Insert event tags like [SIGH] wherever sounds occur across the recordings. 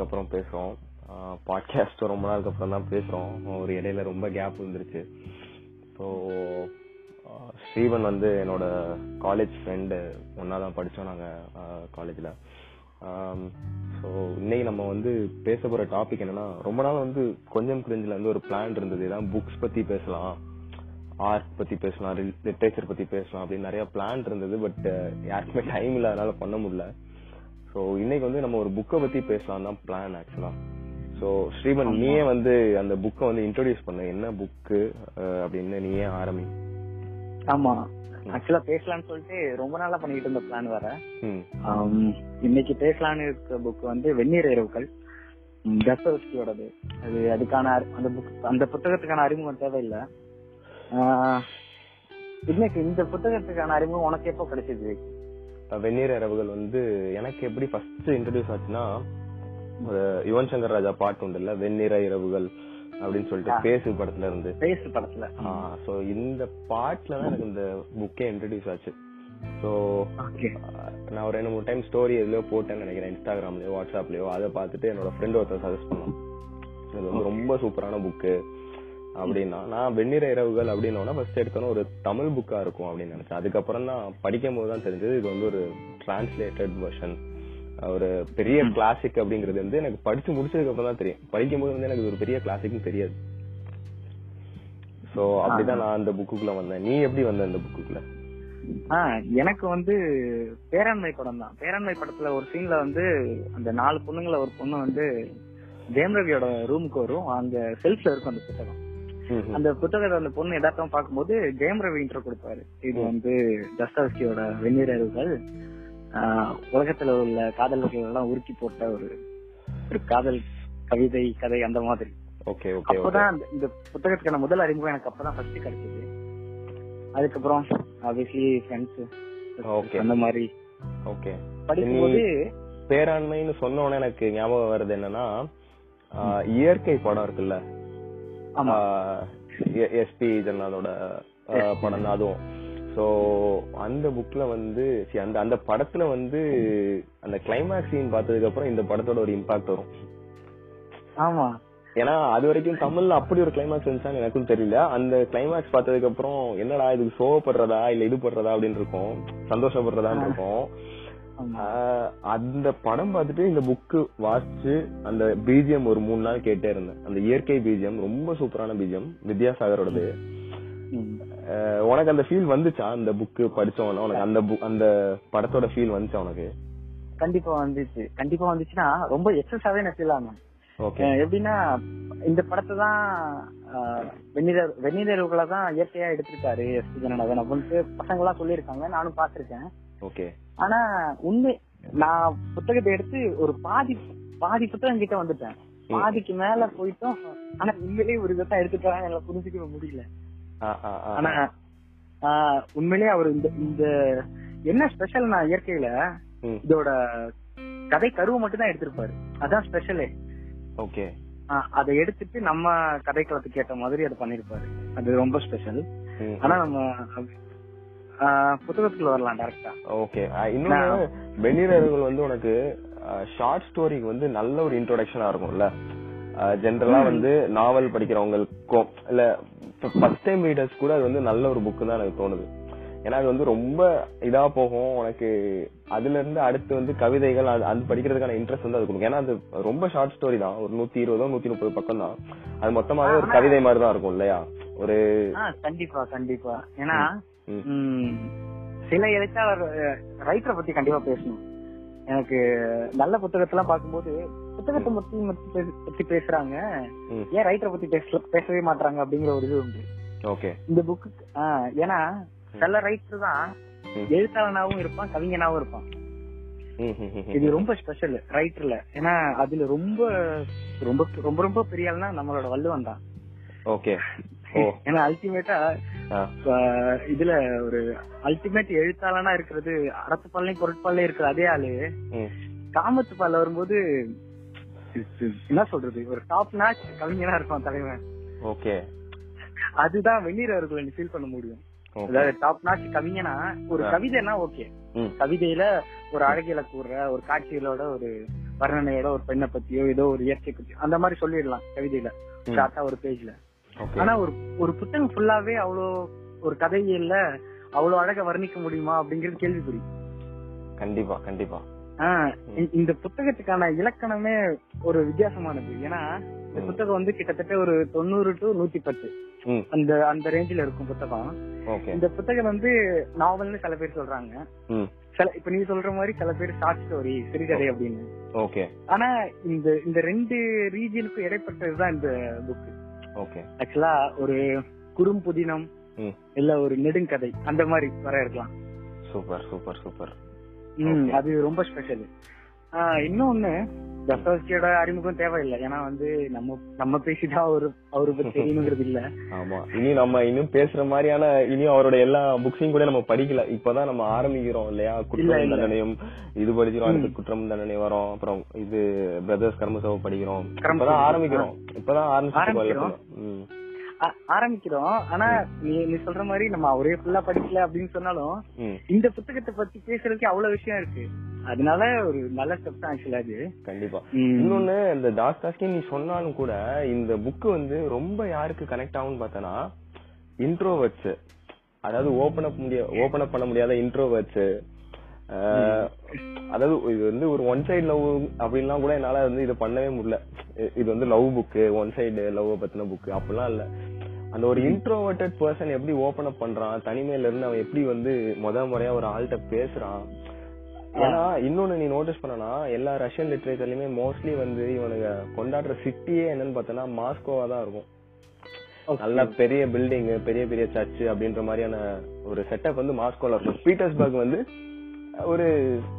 நாளுக்கு அப்புறம் பேசுறோம் பாட்காஸ்ட் ரொம்ப நாளுக்கு அப்புறம் தான் பேசுகிறோம் ஒரு இடையில ரொம்ப கேப் வந்துருச்சு ஸோ ஸ்ரீவன் வந்து என்னோட காலேஜ் ஃப்ரெண்டு ஒன்றா தான் படித்தோம் நாங்கள் காலேஜில் ஸோ இன்னைக்கு நம்ம வந்து பேச போகிற டாபிக் என்னன்னா ரொம்ப நாள் வந்து கொஞ்சம் கிரிஞ்சில் வந்து ஒரு பிளான் இருந்தது. தான் புக்ஸ் பற்றி பேசலாம் ஆர்ட் பற்றி பேசலாம் லிட்ரேச்சர் பற்றி பேசலாம் அப்படின்னு நிறைய பிளான் இருந்தது. பட் யாருக்குமே டைம் இல்லாதனால பண்ண முடியல. ஸோ இன்னைக்கு வந்து நம்ம ஒரு புக்கை பத்தி பேசலாம் தான் பிளான் ஆக்சுவலா ஸோ ஸ்ரீமன் நீயே வந்து அந்த புக்கை வந்து இன்ட்ரோடியூஸ் பண்ண. என்ன புக்கு அப்படின்னு நீயே ஆரம்பி. ஆமா. ஆக்சுவலா பேசலாம்னு சொல்லிட்டு ரொம்ப நாளா பண்ணிட்டு இருந்த பிளான் வேற. இன்னைக்கு பேசலாம்னு இருக்க புக் வந்து வெந்நீர் இரவுகள் தஸ்தவஸ்கியோடது அது அதுக்கான அந்த புக் அந்த புத்தகத்துக்கான அறிமுகம் தேவையில்லை. இன்னைக்கு இந்த புத்தகத்துக்கான அறிமுகம் உனக்கு எப்போ கிடைச்சது? வெந்நீர் இரவுகள் வந்து எனக்கு எப்படி ஃபர்ஸ்ட் இன்ட்ரடியூஸ் ஆச்சுன்னா ஒரு யுவன் சங்கர் ராஜா பாட்டு உண்டு இல்ல வெந்நீர இரவுகள் அப்படின்னு சொல்லிட்டு. பேசு படத்துல இருந்து. பேசு படத்துல. சோ இந்த பாட்டுல தான் எனக்கு இந்த புக்கே இன்ட்ரடியூஸ் ஆச்சு. சோ நான் ஒரு ரெண்டு மூணு டைம் ஸ்டோரி எதுலயோ போட்டேன்னு நினைக்கிறேன் இன்ஸ்டாகிராம்லயோ வாட்ஸ்அப்லயோ அதை பார்த்துட்டு என்னோட ஃப்ரெண்ட் ஒருத்தர் சஜஸ்ட் பண்ணான். இது வந்து ரொம்ப சூப்பரான புக்கு அப்படின்னா நான் வெண்ணிற இரவுகள் அப்படின்னா ஃபர்ஸ்ட் எடுத்தோன்னா ஒரு தமிழ் புக்கா இருக்கும் அப்படின்னு நினைச்சேன். அதுக்கப்புறம் தான் படிக்கும் போது தான் தெரிஞ்சது இது வந்து ஒரு டிரான்ஸ்லேட்டட் வெர்ஷன் ஒரு பெரிய கிளாசிக் அப்படிங்கிறது வந்து எனக்கு படிச்சு முடிச்சதுக்கு அப்புறம் தான் தெரியும். படிக்கும் போது வந்து எனக்கு ஒரு பெரிய கிளாசிக்னு தெரியாது. சோ அப்படிதான் நான் அந்த புக்குக்குள்ள வந்தேன். நீ எப்படி வந்த அந்த புக்குக்குள்ள எனக்கு வந்து பேராண்மை படம் தான். பேராண்மை படத்துல ஒரு சீன்ல வந்து அந்த நாலு பொண்ணுங்கள ஒரு பொண்ணு வந்து ஜெயம் ரவியோட ரூமுக்கு வரும். அங்க செல்ஃப்ல இருக்கும் அந்த புத்தகம். அந்த புத்தகத்தை அந்த பொண்ணு எதார்த்தம் பார்க்கும்போது ஜெயம் ரவி இன்ட்ரோ கொடுப்பாரு. இது வந்து தஸ்தாவஸ்கியோட வெந்நீரர்கள் உலகத்துல உள்ள காதலர்கள் எல்லாம் உருக்கி போட்ட ஒரு ஒரு காதல் கவிதை கதை அந்த மாதிரி. ஓகே அப்பதான் இந்த புத்தகத்துக்கான முதல் அறிமுகம் எனக்கு அப்பதான் ஃபர்ஸ்ட் கிடைச்சது. அதுக்கப்புறம் ஆப்வியஸ்லி ஃப்ரெண்ட்ஸ் Okay. அந்த மாதிரி. ஓகே. படிக்கும்போது பேராண்மைன்னு சொன்ன உடனே எனக்கு ஞாபகம் வருது என்னன்னா இயற்கை படம் இருக்குல்ல? எஸ்பி ஜன்னாதோட படம் தான் அதுவும். சோ அந்த புக்ல வந்து அந்த அந்த படத்துல வந்து அந்த கிளைமேக்ஸ் சீன் பார்த்ததுக்கு அப்புறம் இந்த படத்தோட ஒரு இம்பாக்ட் வரும். ஆமா. ஏன்னா அது வரைக்கும் தமிழ்ல அப்படி ஒரு கிளைமேக்ஸ் இருந்துச்சான்னு எனக்கும் தெரியல. அந்த கிளைமேக்ஸ் பார்த்ததுக்கு அப்புறம் என்னடா இதுக்கு சோகப்படுறதா இல்ல இது படுறதா அப்படின்னு இருக்கும். சந்தோஷப்படுறதான்னு இருக்கும். அந்த படம் பார்த்துட்டு இந்த புக்கு வாசிச்சு அந்த பிஜிஎம் ஒரு மூணு நாள் கேட்டே இருந்தேன். அந்த இயற்கை பிஜிஎம் ரொம்ப சூப்பரான பிஜிஎம் வித்யாசாகரோடது. உனக்கு அந்த ஃபீல் வந்துச்சா? அந்த புக்கு படிச்சவன உனக்கு அந்த அந்த படத்தோட ஃபீல் வந்துச்சா உனக்கு? கண்டிப்பா வந்துச்சு. கண்டிப்பா வந்துச்சுன்னா ரொம்ப எக்ஸஸாவே நான் ஃபீல் அஹ் எப்படின்னா இந்த படத்தை தான் வெந்நீரர் வெந்நீரர்களை தான் இயற்கையா எடுத்திருக்காரு எஸ். ஜனநாதன் அப்படின்ட்டு பசங்க எல்லாம் சொல்லியிருக்காங்க. நானும் பாத்திருக்கேன் ஓகே. ஆனா உண்மை நான் புத்தகத்தை எடுத்து ஒரு பாதி பாதி புத்தகம் கிட்ட வந்துட்டேன். பாதிக்கு மேல போயிட்டோம். ஆனா உண்மையிலேயே ஒரு இதை எடுத்துட்டாங்க என்னால புரிஞ்சுக்கவே முடியல. ஆனா ஆஹ், உண்மையிலேயே அவர் இந்த இந்த என்ன ஸ்பெஷல் நான் இயற்கையில இதோட கதை கருவை மட்டும் தான் எடுத்திருப்பாரு. அதான் ஸ்பெஷலே ஓகே. அதை எடுத்துட்டு நம்ம கதைக்களத்துக்கு ஏத்த மாதிரி அதை பண்ணிருப்பாரு. அது ரொம்ப ஸ்பெஷல் ஆனா நம்ம புத்தகத்துக்குள்ள வரலாம் டேரக்டா ஓகே இன்னொன்னு வெந்நீரர்கள் வந்து உனக்கு ஷார்ட் ஸ்டோரிக்கு வந்து நல்ல ஒரு இன்ட்ரோடக்ஷனா இருக்கும்ல. ஜென்ரலா வந்து நாவல் படிக்கிறவங்களுக்கும் இல்ல ஃபர்ஸ்ட் டைம் ரீடர்ஸ் கூட அது வந்து நல்ல ஒரு புக் தான் எனக்கு தோணுது. ஏன்னா அது வந்து ரொம்ப இதா போகும். உனக்கு அதுல இருந்து அடுத்து வந்து கவிதைகள் அது படிக்கிறதுக்கான இன்ட்ரெஸ்ட் வந்து அது கொடுக்கும். ஏன்னா அது ரொம்ப ஷார்ட் ஸ்டோரி தான். ஒரு நூத்தி இருபதோ நூத்தி முப்பது பக்கம் தான். அது மொத்தமாவே ஒரு கவிதை மாதிரி தான் இருக்கும் இல்லையா? ஒரு கண்டிப்பா கண்டிப்பா. ஏன்னா சில எழுத்தாளர் ரைட்டரை பத்தி கண்டிப்பா பேசணும். எனக்கு நல்ல புத்தகத்தெல்லாம் பார்க்கும்போது புத்தகத்தை பத்தி பத்தி பேசுறாங்க. ஏன் ரைட்டரை பத்தி பேச பேசவே மாட்டாங்க அப்படிங்கிற ஒரு இது உண்டு. ஓகே. இந்த புக்கு ஏன்னா சில ரைட்டர் தான். எழுத்தாளனாவும் இருப்பான் கவிஞனாவும் இருப்பான். இது ரொம்ப ஸ்பெஷல் ரைட்டர்ல ஏன்னா அதுல ரொம்ப ரொம்ப ரொம்ப ரொம்ப பெரிய ஆள்னா நம்மளோட வள்ளுவன் தான். ஓகே. [LAUGHS] ஏன்னா அல்டிமேட்டா. இதுல ஒரு அல்டிமேட் எழுத்தாளனா இருக்கிறது அறத்துப்பாலையும் பொருட்பாலையும் இருக்கிற அதே ஆளு. காமத்து பால்ல வரும்போது என்ன சொல்றது ஒரு டாப் நாச் கவிஞனா இருப்பான் தலைவன் ஓகே அதுதான் வெந்நீர் அவர்களை ஃபீல் பண்ண முடியும் அதாவது டாப் நாச் கவிஞனா ஒரு. கவிதைனா ஓகே. கவிதையில ஒரு அழகியல கூறுற ஒரு காட்சிகளோட ஒரு வர்ணனையோட ஒரு பெண்ணை பத்தியோ ஏதோ ஒரு இயற்கை பத்தியோ அந்த மாதிரி சொல்லிடலாம் கவிதையில. ஷார்ட்டா ஒரு பேஜ்ல ஆனா ஒரு ஒரு புத்தகம் ஃபுல்லாவே அவ்வளோ ஒரு கதையில அவ்வளவு அழகா வர்ணிக்க முடியுமா அப்படிங்கிறது கேள்விக்குறி. கண்டிப்பா கண்டிப்பா. ஆஹ் இந்த- புத்தகத்துக்கான இலக்கணமே ஒரு வித்தியாசமானது. ஏன்னா இந்த. புத்தகம் வந்து கிட்டத்தட்ட ஒரு தொண்ணூறு டு நூத்தி பத்து. அந்த அந்த ரேஞ்சில இருக்கும் புத்தகம். ஓகே இந்த புத்தகம் வந்து நாவல்னு சில பேர் சொல்றாங்க. சில இப்ப நீ சொல்ற மாதிரி சில பேர் ஷார்ட் ஸ்டோரி சிறுகதை அப்படின்னு. ஓகே ஆனா இந்த இந்த ரெண்டு ரீஜனுக்கும் இடைப்பட்டதுதான் இந்த புக் ஓகே ஆக்சுவலா ஒரு குறும்புதினம் இல்ல ஒரு நெடுங்கதை அந்த மாதிரி வர இருக்கலாம் சூப்பர் சூப்பர். சூப்பர். அது ரொம்ப ஸ்பெஷல் இன்னொன்னு தஸ்தவஸ்கியோட அறிமுகம் தேவையில்லை. ஏன்னா வந்து நம்ம நம்ம பேசிதான் அவரு அவரு பத்தி தெரியணுங்கிறது இல்ல. ஆமா. இனி நம்ம இன்னும் பேசுற மாதிரியான இனியும் அவரோட எல்லா புக்ஸையும் கூட நம்ம படிக்கல. இப்பதான் நம்ம ஆரம்பிக்கிறோம் இல்லையா? குற்றம். தண்டனையும் இது படிக்கிறோம் அடுத்து குற்றம் தண்டனை வரும். அப்புறம் இது பிரதர்ஸ் கர்மசவ படிக்கிறோம். இப்பதான். ஆரம்பிக்கிறோம். இப்பதான் ஆரம்பிச்சிருக்கோம் ஆரம்பிக்கிறோம். ஆனா நீ நீ சொல்ற மாதிரி நம்ம ஒரே ஃபுல்லா படிக்கல அப்படின்னு சொன்னாலும் இந்த புத்தகத்தை பத்தி பேசுறதுக்கு அவ்வளவு விஷயம் இருக்கு. அதனால ஒரு நல்ல ஸ்டெப் தான் ஆக்சுவலா அது. கண்டிப்பா. இன்னொன்னு இந்த தாஸ்தாஸ்கி நீ சொன்னாலும் கூட இந்த புக் வந்து ரொம்ப யாருக்கு கனெக்ட் ஆகும்னு பார்த்தனா இன்ட்ரோவர்ட்ஸ் அதாவது ஓபன் அப் முடிய ஓபன் அப் பண்ண முடியாத இன்ட்ரோவர்ட்ஸ் அதாவது இது வந்து ஒரு ஒன் சைடு லவ் அப்படின்லாம் கூட என்னால வந்து இதை பண்ணவே முடியல. இது வந்து love book one side love பத்தின புக் அப்படிலாம் இல்ல. அந்த ஒரு இன்ட்ரோவர்டட் பர்சன் எப்படி ஓபன் அப் பண்றான் தனிமையில இருந்து அவன் எப்படி வந்து முத முறையா ஒரு ஆள்கிட்ட பேசுறான் ஏன்னா இன்னொன்னு நீ நோட்டீஸ் பண்ணனா எல்லா ரஷ்யன் லிட்ரேச்சர்லயுமே மோஸ்ட்லி வந்து இவனுங்க கொண்டாடுற சிட்டியே என்னன்னு பார்த்தனா மாஸ்கோவா தான் இருக்கும். நல்ல பெரிய பில்டிங் பெரிய பெரிய சர்ச் அப்படின்ற மாதிரியான ஒரு செட்டப் வந்து மாஸ்கோல இருக்கும். பீட்டர்ஸ்பர்க் வந்து ஒரு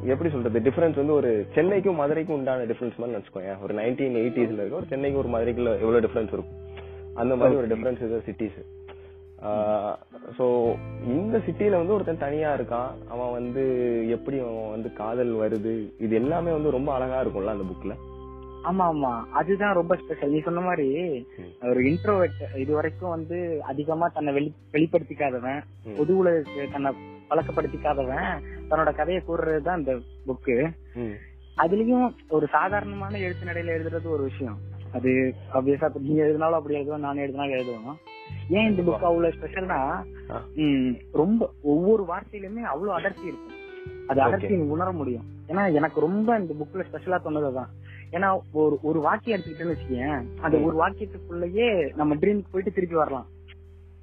எப்படி சொல்றது டிஃபரன்ஸ் வந்து ஒரு சென்னைக்கும் மதுரைக்கும் உண்டான டிஃபரன்ஸ் மாதிரி நினைச்சுக்கோங்க ஒரு நைன்டீன் எயிட்டிஸ்ல இருக்க ஒரு சென்னைக்கு ஒரு மதுரைக்குள்ள எவ்வளவு டிஃபரன்ஸ் இருக்கும். அந்த மாதிரி ஒரு டிஃபரன்ஸ் சிட்டிஸ் சோ இந்த சிட்டில வந்து ஒருத்தன் தனியா இருக்கான். அவன் வந்து எப்படி அவன் வந்து காதல் வருது? இது எல்லாமே வந்து ரொம்ப அழகா இருக்கும்ல அந்த புக்ல ஆமா ஆமா. அதுதான் ரொம்ப ஸ்பெஷல் நீ சொன்ன மாதிரி. ஒரு இன்ட்ரோவெட் இது வரைக்கும் வந்து அதிகமா தன்னை வெளி வெளிப்படுத்திக்காதவன். பொது உலகத்துக்கு தன்னை பழக்கப்படுத்திக்காதவன் தன்னோட கதையை கூறுறதுதான் இந்த புக்கு அதுலயும் ஒரு சாதாரணமான எழுத்து நடையில எழுதுறது ஒரு விஷயம். அது ஆப்வியஸா நீ எழுதினாலும் அப்படி எழுதுவோம் நான் எழுதினாலும் எழுதுவோம் ஏன் இந்த புக் அவ்வளவு ஸ்பெஷல்னா ஆ. ரொம்ப ஒவ்வொரு வார்த்தையிலுமே அவ்வளவு அடர்த்தி இருக்கும். அது. அடர்த்தி நீ உணர முடியும். ஏன்னா எனக்கு ரொம்ப இந்த புக்ல ஸ்பெஷலா சொன்னதுதான் ஏன்னா ஒரு ஒரு வாக்கியம் எடுத்துக்கிட்டேன்னு வச்சுக்கேன் அந்த. ஒரு வாக்கியத்துக்குள்ளேயே நம்ம ட்ரீமுக்கு போயிட்டு திருப்பி வரலாம்.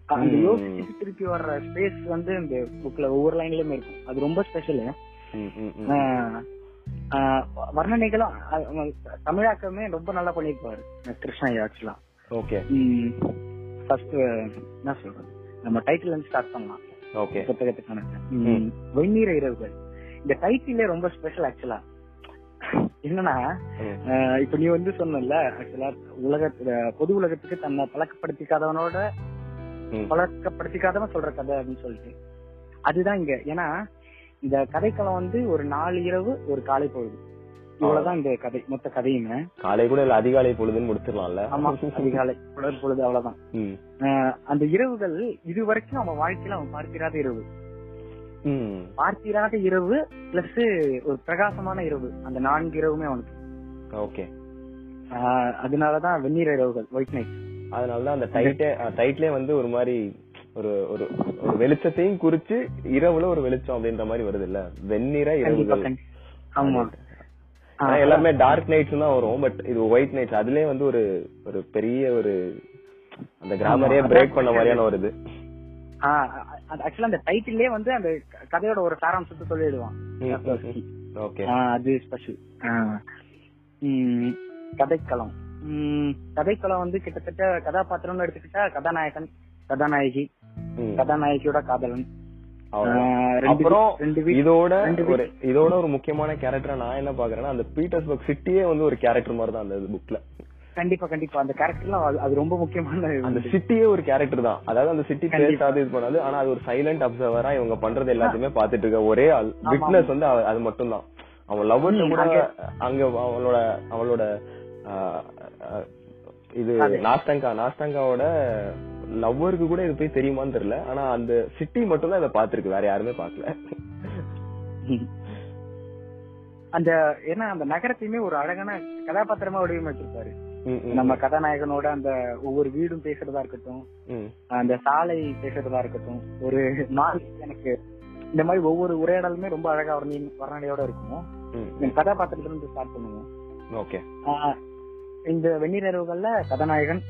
அந்த ம். யோசிச்சுட்டு திருப்பி வர்ற ஸ்பேஸ் வந்து இந்த புக்ல ஒவ்வொரு லைன்லயுமே இருக்கும். அது ரொம்ப ஸ்பெஷல் வர்ணனைகளும் தமிழாக்கமே ரொம்ப நல்லா பண்ணிருப்பாரு கிருஷ்ணா ஆக்சுவலா ஓகே. ஃபர்ஸ்ட் என்ன சொல்றது? நம்ம டைட்டில் இருந்து ஸ்டார்ட் பண்ணலாம். ஓகே. புத்தகத்துக்கான. வெந்நீர இரவுகள். இந்த டைட்டிலே ரொம்ப ஸ்பெஷல் ஆக்சுவலா என்னன்னா இப்ப நீ வந்து சொன்னல ஆக்சுவலா உலக பொது உலகத்துக்கு தன்னை பழக்கப்படுத்திக்காதவனோட. பழக்கப்படுத்திக்காதவன் சொல்ற கதை அப்படின்னு சொல்லிட்டு. அதுதான் இங்க. ஏன்னா இந்த கதைக்களம் வந்து ஒரு நாலு இரவு ஒரு காலை பொழுது. இவ்வளவுதான் இந்த கதை மொத்த கதையுமே. காலை கூட இல்ல அதிகாலை பொழுதுன்னு முடிச்சிடலாம்ல. ஆமா அதிகாலை உடற் பொழுது அவ்வளவுதான். அந்த இரவுகள் இது வரைக்கும் அவன் வாழ்க்கையில அவன் பார்த்திராத இரவு. பார்த்திராத இரவு பிளஸ் ஒரு பிரகாசமான இரவு. அந்த நான்கு இரவுமே அவனுக்கு. ஓகே. அதனாலதான் வெந்நீர் இரவுகள் ஒயிட் நைட் அதனாலதான் அந்த டைட்டே டைட்லே வந்து ஒரு மாதிரி ஒரு ஒரு ஒரு வெளிச்சத்தையும் குறிச்சு இரவுல ஒரு வெளிச்சம் அப்படின்ற மாதிரி வருது இல்ல வெண்ணிற கண்டி- ஆமா. எல்லாமே டார்க் நைட்ஸ் தான் வரும் பட் இது ஒயிட் நைட்ஸ் அதுலயே வந்து ஒரு ஒரு பெரிய ஒரு அந்த கிராமரே. பிரேக் பண்ண மாதிரியான ஒரு இது. ஆக்சுவலா அந்த டைட்டிலே வந்து அந்த கதையோட ஒரு சாராம்சத்தை சொல்லிடுவான். ஓகே. ஆஹ் அது ஸ்பெஷல் கதைக்களம். கதைக்களம் வந்து கிட்டத்தட்ட கதாபாத்திரம்னு எடுத்துக்கிட்டா கதாநாயகன் கதாநாயகி. கதாநாயகியோட காதலன். இதோட ஒரு இதோட ஒரு முக்கியமான கேரக்டர் நான் என்ன பாக்குறேன்னா அந்த பீட்டர்ஸ்பர்க் சிட்டியே வந்து ஒரு கேரக்டர் மாதிரி தான் அந்த புக்ல கண்டிப்பா கண்டிப்பா. அந்த கேரக்டர்லாம் அது- ரொம்ப முக்கியமான அந்த சிட்டியே ஒரு கேரக்டர் தான். அதாவது அந்த சிட்டி. பேசாது இது பண்ணாது. ஆனா அது ஒரு சைலண்ட் அப்சர்வரா இவங்க பண்றது எல்லாத்தையுமே பாத்துட்டு இருக்க. ஒரே ஆள். விட்னஸ் வந்து அது மட்டும் தான் அவன் ம், கூட அங்க- அவளோட அவளோட இது. நாஸ்டங்கா நாஸ்டங்காவோட லவ்வருக்கு கூட இது போய் தெரியுமான்னு தெரியல. ஆனா அந்த சிட்டி மட்டும் தான் இதை பாத்துருக்கு வேற யாருமே பாக்கல அந்த ஏன்னா அந்த நகரத்தையுமே ஒரு அழகான கதாபாத்திரமா வடிவமைச்சிருப்பாரு. நம்ம கதாநாயகனோட அந்த ஒவ்வொரு வீடும் பேசுறதா இருக்கட்டும் அந்த சாலை பேசுறதா இருக்கட்டும் ஒரு நாள் எனக்கு இந்த மாதிரி ஒவ்வொரு உரையாடலுமே ரொம்ப அழகா வர்ணி வர்ணனையோட இருக்கும். இந்த கதாபாத்திரத்துல இருந்து ஸ்டார்ட் பண்ணுவோம். ஓகே. இந்த வெந்நீர் இரவுகள்ல கதாநாயகன்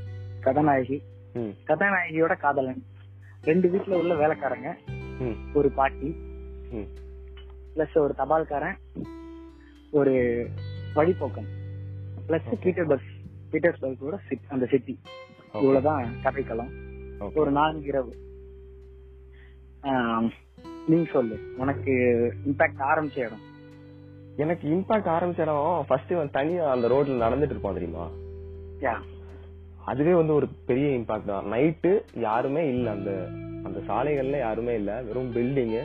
கதாநாயகி கதாநாயகியோட காதலன். ரெண்டு வீட்டுல உள்ள வேலைக்காரங்க. ஒரு பாட்டி. பிளஸ் ஒரு தபால்காரன். ஒரு வழிபோக்கன் பிளஸ் பீட்டர் பஸ் பீட்டர்ஸ்பர்க்கோட சிட்- அந்த சிட்டி. இவ்வளவுதான் கதைக்களம். ஒரு நான்கு இரவு. நீ சொல்லு. உனக்கு இம்பாக்ட் ஆரம்பிச்ச இடம்? எனக்கு இம்பாக்ட் ஆரம்பிச்ச இடம் ஃபர்ஸ்ட் தனியா அந்த ரோட்ல நடந்துட்டு இருப்பான் தெரியுமா? அதுவே வந்து ஒரு பெரிய இம்பாக்ட் தான். நைட்டு யாருமே இல்ல. அந்த அந்த சாலைகள்ல யாருமே இல்ல. வெறும் பில்டிங்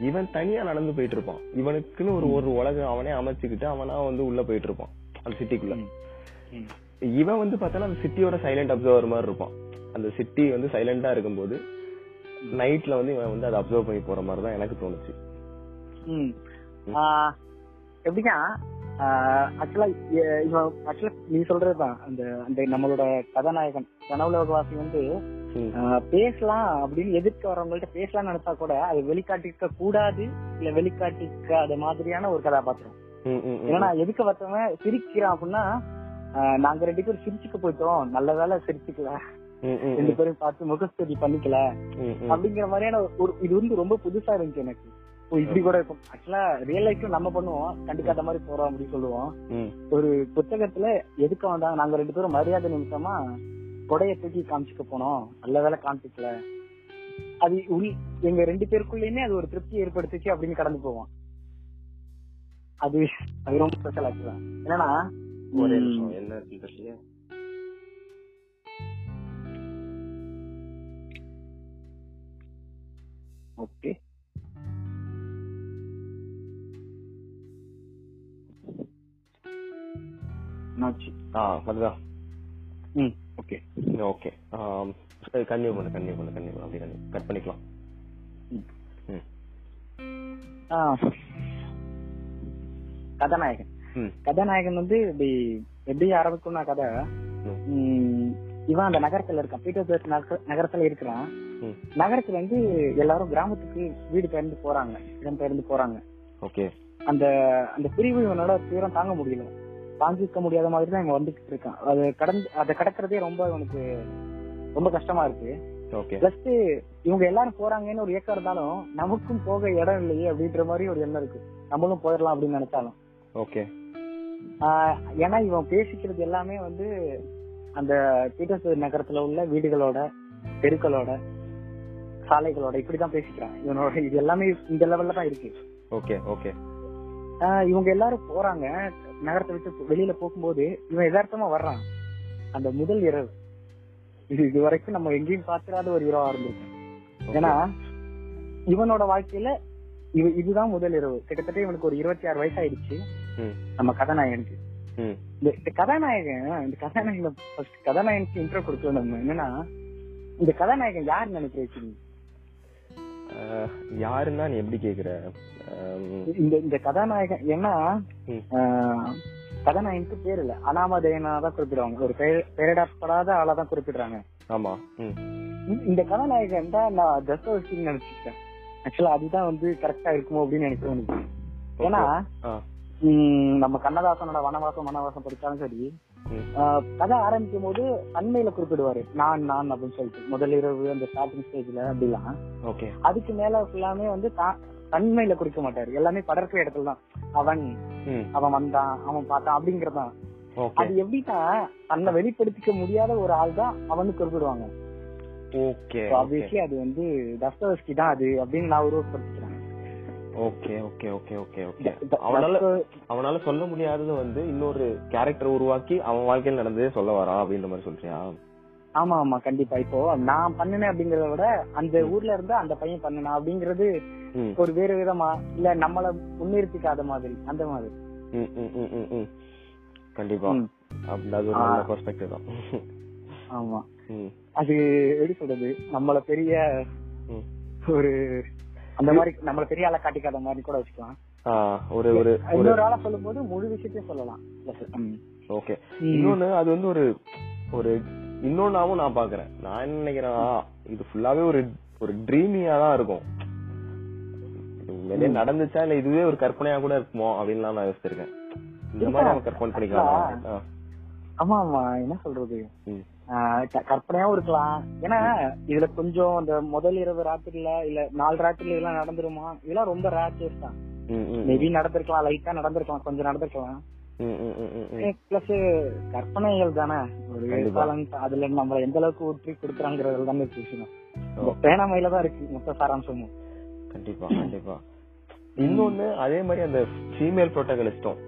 இவன் தனியா நடந்து போயிட்டு இருப்பான். இவனுக்குன்னு ஒரு ஒரு உலகம் அவனே அமைச்சுக்கிட்டு அவனா வந்து உள்ள போயிட்டு இருப்பான். அந்த சிட்டிக்குள்ள. இவன் வந்து பார்த்தா அந்த சிட்டியோட சைலண்ட் அப்சர்வர் மாதிரி இருப்பான். அந்த சிட்டி வந்து சைலண்டா இருக்கும்போது நைட்ல வந்து இவன் வந்து அதை அப்சர்வ் பண்ணி போற மாதிரி தான் எனக்கு தோணுச்சு. எப்படின்னா ஆக்சுவலா இவன் ஆக்சுவலா நீ சொல்றதுதான். அந்த அந்த நம்மளோட கதாநாயகன் கனவுலகவாசி வந்து பேசலாம் அப்படின்னு எதிர்க்க வரவங்கள்ட்ட பேசலாம்னு நினைச்சா கூட அது வெளிக்காட்டிக்க கூடாது இல்ல வெளிக்காட்டிக்காத மாதிரியான ஒரு கதாபாத்திரம். ஏன்னா எதுக்கு வரத்தவன் சிரிக்கிறான் அப்படின்னா நாங்க ரெண்டு பேரும் சிரிச்சுக்க போயிட்டோம். நல்ல வேலை சிரிச்சுக்கல. ரெண்டு பேரும் பார்த்து முகஸ்துதி பண்ணிக்கல. அப்படிங்கிற மாதிரியான ஒரு இது வந்து ரொம்ப புதுசா இருந்துச்சு எனக்கு. இப்படி கூட இருக்கும். ஆக்சுவலா ரியல் லைஃப்ல நம்ம பண்ணுவோம். கண்டுக்காத மாதிரி போறோம் அப்படின்னு சொல்லுவோம். ஒரு புத்தகத்துல எதுக்கு வந்தாங்க? நாங்க ரெண்டு பேரும் மரியாதை நிமித்தமா கொடைய தூக்கி காமிச்சுக்க போனோம். நல்ல வேலை காமிச்சிக்கல அது எங்க ரெண்டு பேருக்குள்ளயுமே அது ஒரு திருப்தி ஏற்படுத்துச்சு அப்படின்னு கடந்து போவோம். அது அது ரொம்ப ஸ்பெஷல் ஆக்சுவலா என்னன்னா ஒரே என்ன. ஓகே என்னாச்சு ஆ அதுதான் ம் ஓகே ஓகே கன்டினியூ பண்ணு கன்டினியூ பண்ணு கன்டினியூ பண்ணு அப்படி கட் பண்ணிக்கலாம். ம். கதாநாயகன். வந்து இப்படி எப்படி ஆரம்பிக்கும்னா கதை இவன் அந்த நகரத்துல இருக்கான். பீட்டர்பர்க் நகர- நகரத்துல இருக்கிறான். நகரத்துல வந்து எல்லாரும் கிராமத்துக்கு வீடு பெயர்ந்து போறாங்க. இடம் பெயர்ந்து போறாங்க. ஓகே. அந்த அந்த பிரிவு இவனோட தீவிரம் தாங்க முடியல. தாங்கிக்க முடியாத மாதிரி தான் இவன் வந்துகிட்டு இருக்கான். அது கடந்து அதை கடக்கிறதே ரொம்ப இவனுக்கு ரொம்ப கஷ்டமா இருக்கு. ஓகே பிளஸ் இவங்க எல்லாரும் போறாங்கன்னு ஒரு ஏக்கம் இருந்தாலும் நமக்கும் போக இடம் இல்லையே அப்படின்ற மாதிரி ஒரு எண்ணம் இருக்கு. நம்மளும் போயிடலாம் அப்படின்னு நினைச்சாலும். ஓகே ஏன்னா இவன் பேசிக்கிறது எல்லாமே வந்து அந்த பீட்டர்ஸ்பர்க் நகரத்துல உள்ள வீடுகளோட தெருக்களோட சாலைகளோட இப்படிதான் பேசிக்கிறான். இவனோட இது எல்லாமே இந்த லெவல்ல தான் இருக்கு. ஓகே ஓகே இவங்க எல்லாரும் போறாங்க. நகரத்தை விட்டு வெளியில போகும்போது இவன் யதார்த்தமா வர்றான். அந்த முதல் இரவு. இது இது வரைக்கும் நம்ம எங்கேயும் பாத்துறாத ஒரு இரவா இருந்திருக்கு. ஏன்னா இவனோட வாழ்க்கையில இவ இதுதான் முதல் இரவு. கிட்டத்தட்ட இவனுக்கு ஒரு இருபத்தி ஆறு வயசு ஆயிடுச்சு நம்ம கதாநாயகனுக்கு. இந்த கதாநாயகன் இந்த கதாநாயகன் கதாநாயகனுக்கு இன்ட்ரோ கொடுக்கல நம்ம. என்னன்னா இந்த கதாநாயகன் யார் நினைக்கிறீங்க? யாருன்னா நீ எப்படி கேக்குற? இந்த இந்த கதாநாயகன் ஏன்னா கதாநாயகனுக்கு பேர் இல்ல. அனாமதேனா தான் குறிப்பிடுவாங்க. ஒரு பெயர் பெயரிடப்படாத ஆளா தான் குறிப்பிடுறாங்க. ஆமா இந்த- கதாநாயகன் தான் நான் தஸ்தவசின்னு நினைச்சிருக்கேன் ஆக்சுவலா அதுதான் வந்து கரெக்டா இருக்குமோ அப்படின்னு எனக்கு தோணுது. ஏன்னா நம்ம கண்ணதாசனோட வனவாசம் வனவாசம் படிச்சாலும் சரி கதை ஆரம்பிக்கும் போது தன்மையில குறிப்பிடுவாரு. நான் நான் அப்படின்னு சொல்லிட்டு. முதல் இரவு அந்த ஸ்டார்டிங் ஸ்டேஜ்ல அப்படிலாம். ஓகே. அதுக்கு மேல ஃபுல்லாமே வந்து தன்மையில குறிக்க மாட்டாரு. எல்லாமே படர்ப்பு இடத்துல தான். அவன் அவன் வந்தான் அவன் பார்த்தான் அப்படிங்கறதான் அது எப்படின்னா தன்னை வெளிப்படுத்திக்க முடியாத ஒரு ஆள் தான் அவனு குறிப்பிடுவாங்க. ஓகே ஆப்வியஸ்லி அது வந்து தஸ்தவஸ்கி தான் அது அப்படின்னு நான் உருவப்படுத்திக்கிறேன் okay okay okay okay okay அவனால அவனால சொல்ல முடியாதது வந்து இன்னொரு கேரக்டர் உருவாக்கி அவன் வாழ்க்கையில் நடந்ததே சொல்ல வரான் அப்படின்ற மாதிரி சொல்றியா? ஆமா ஆமா கண்டிப்பா. இப்போ நான் பண்ணினேன் அப்படிங்கறத விட அந்த ஊர்ல இருந்து அந்த பையன் பண்ணினா அப்படிங்கறது ஒரு வேறு விதமா இல்ல நம்மள முன்னிறுத்திக்காத மாதிரி அந்த மாதிரி. கண்டிப்பா. அது ஒரு நல்ல பெர்ஸ்பெக்டிவ் தான். ஆமா. அது எப்படி சொல்றது? நம்மள பெரிய ஒரு அந்த மாதிரி நம்மள பெரிய ஆளா காட்டிக்காத மாதிரி கூட வச்சுக்கலாம். ஒரு ஒரு ஒரு இன்னொரு ஆளா சொல்லும்போது முழு விஷயத்தையும் சொல்லலாம். ஓகே. இன்னொன்னு அது வந்து ஒரு ஒரு இன்னொன்னாவும் நான் பாக்குறேன். நான் என்ன நினைக்கிறேன்னா இது ஃபுல்லாவே ஒரு ஒரு ட்ரீமியா தான் இருக்கும். உண்மையிலேயே நடந்துச்சா இல்ல இதுவே ஒரு கற்பனையா கூட இருக்குமோ அப்படின்லாம் நான் யோசிச்சிருக்கேன். இந்த மாதிரி நம்ம கற்பனை பண்ணிக்கலாம். ஆமா ஆமா. என்ன சொல்றது? கற்பனையாவும் இருக்கலாம். ஏன்னா இதுல கொஞ்சம் அந்த முதல் இரவு ராத்திரில இல்ல நாலு ராத்திரில இதெல்லாம் நடந்துருமா? இதெல்லாம் ரொம்ப ரேர் கேஸ் தான். மேபி நடந்திருக்கலாம் லைட்டா நடந்திருக்கலாம் கொஞ்சம் நடந்திருக்கலாம். பிளஸ் கற்பனைகள் தானே? ஒரு அதுல நம்மள எந்த அளவுக்கு ஊற்றி கொடுக்குறாங்கிறது தானே விஷயம். பேனாமையில தான் இருக்கு மொத்த சாராம்சமும். கண்டிப்பா கண்டிப்பா. இன்னொன்னு அதே மாதிரி அந்த ஃபீமேல் ப்ரோட்டகனிஸ்டும்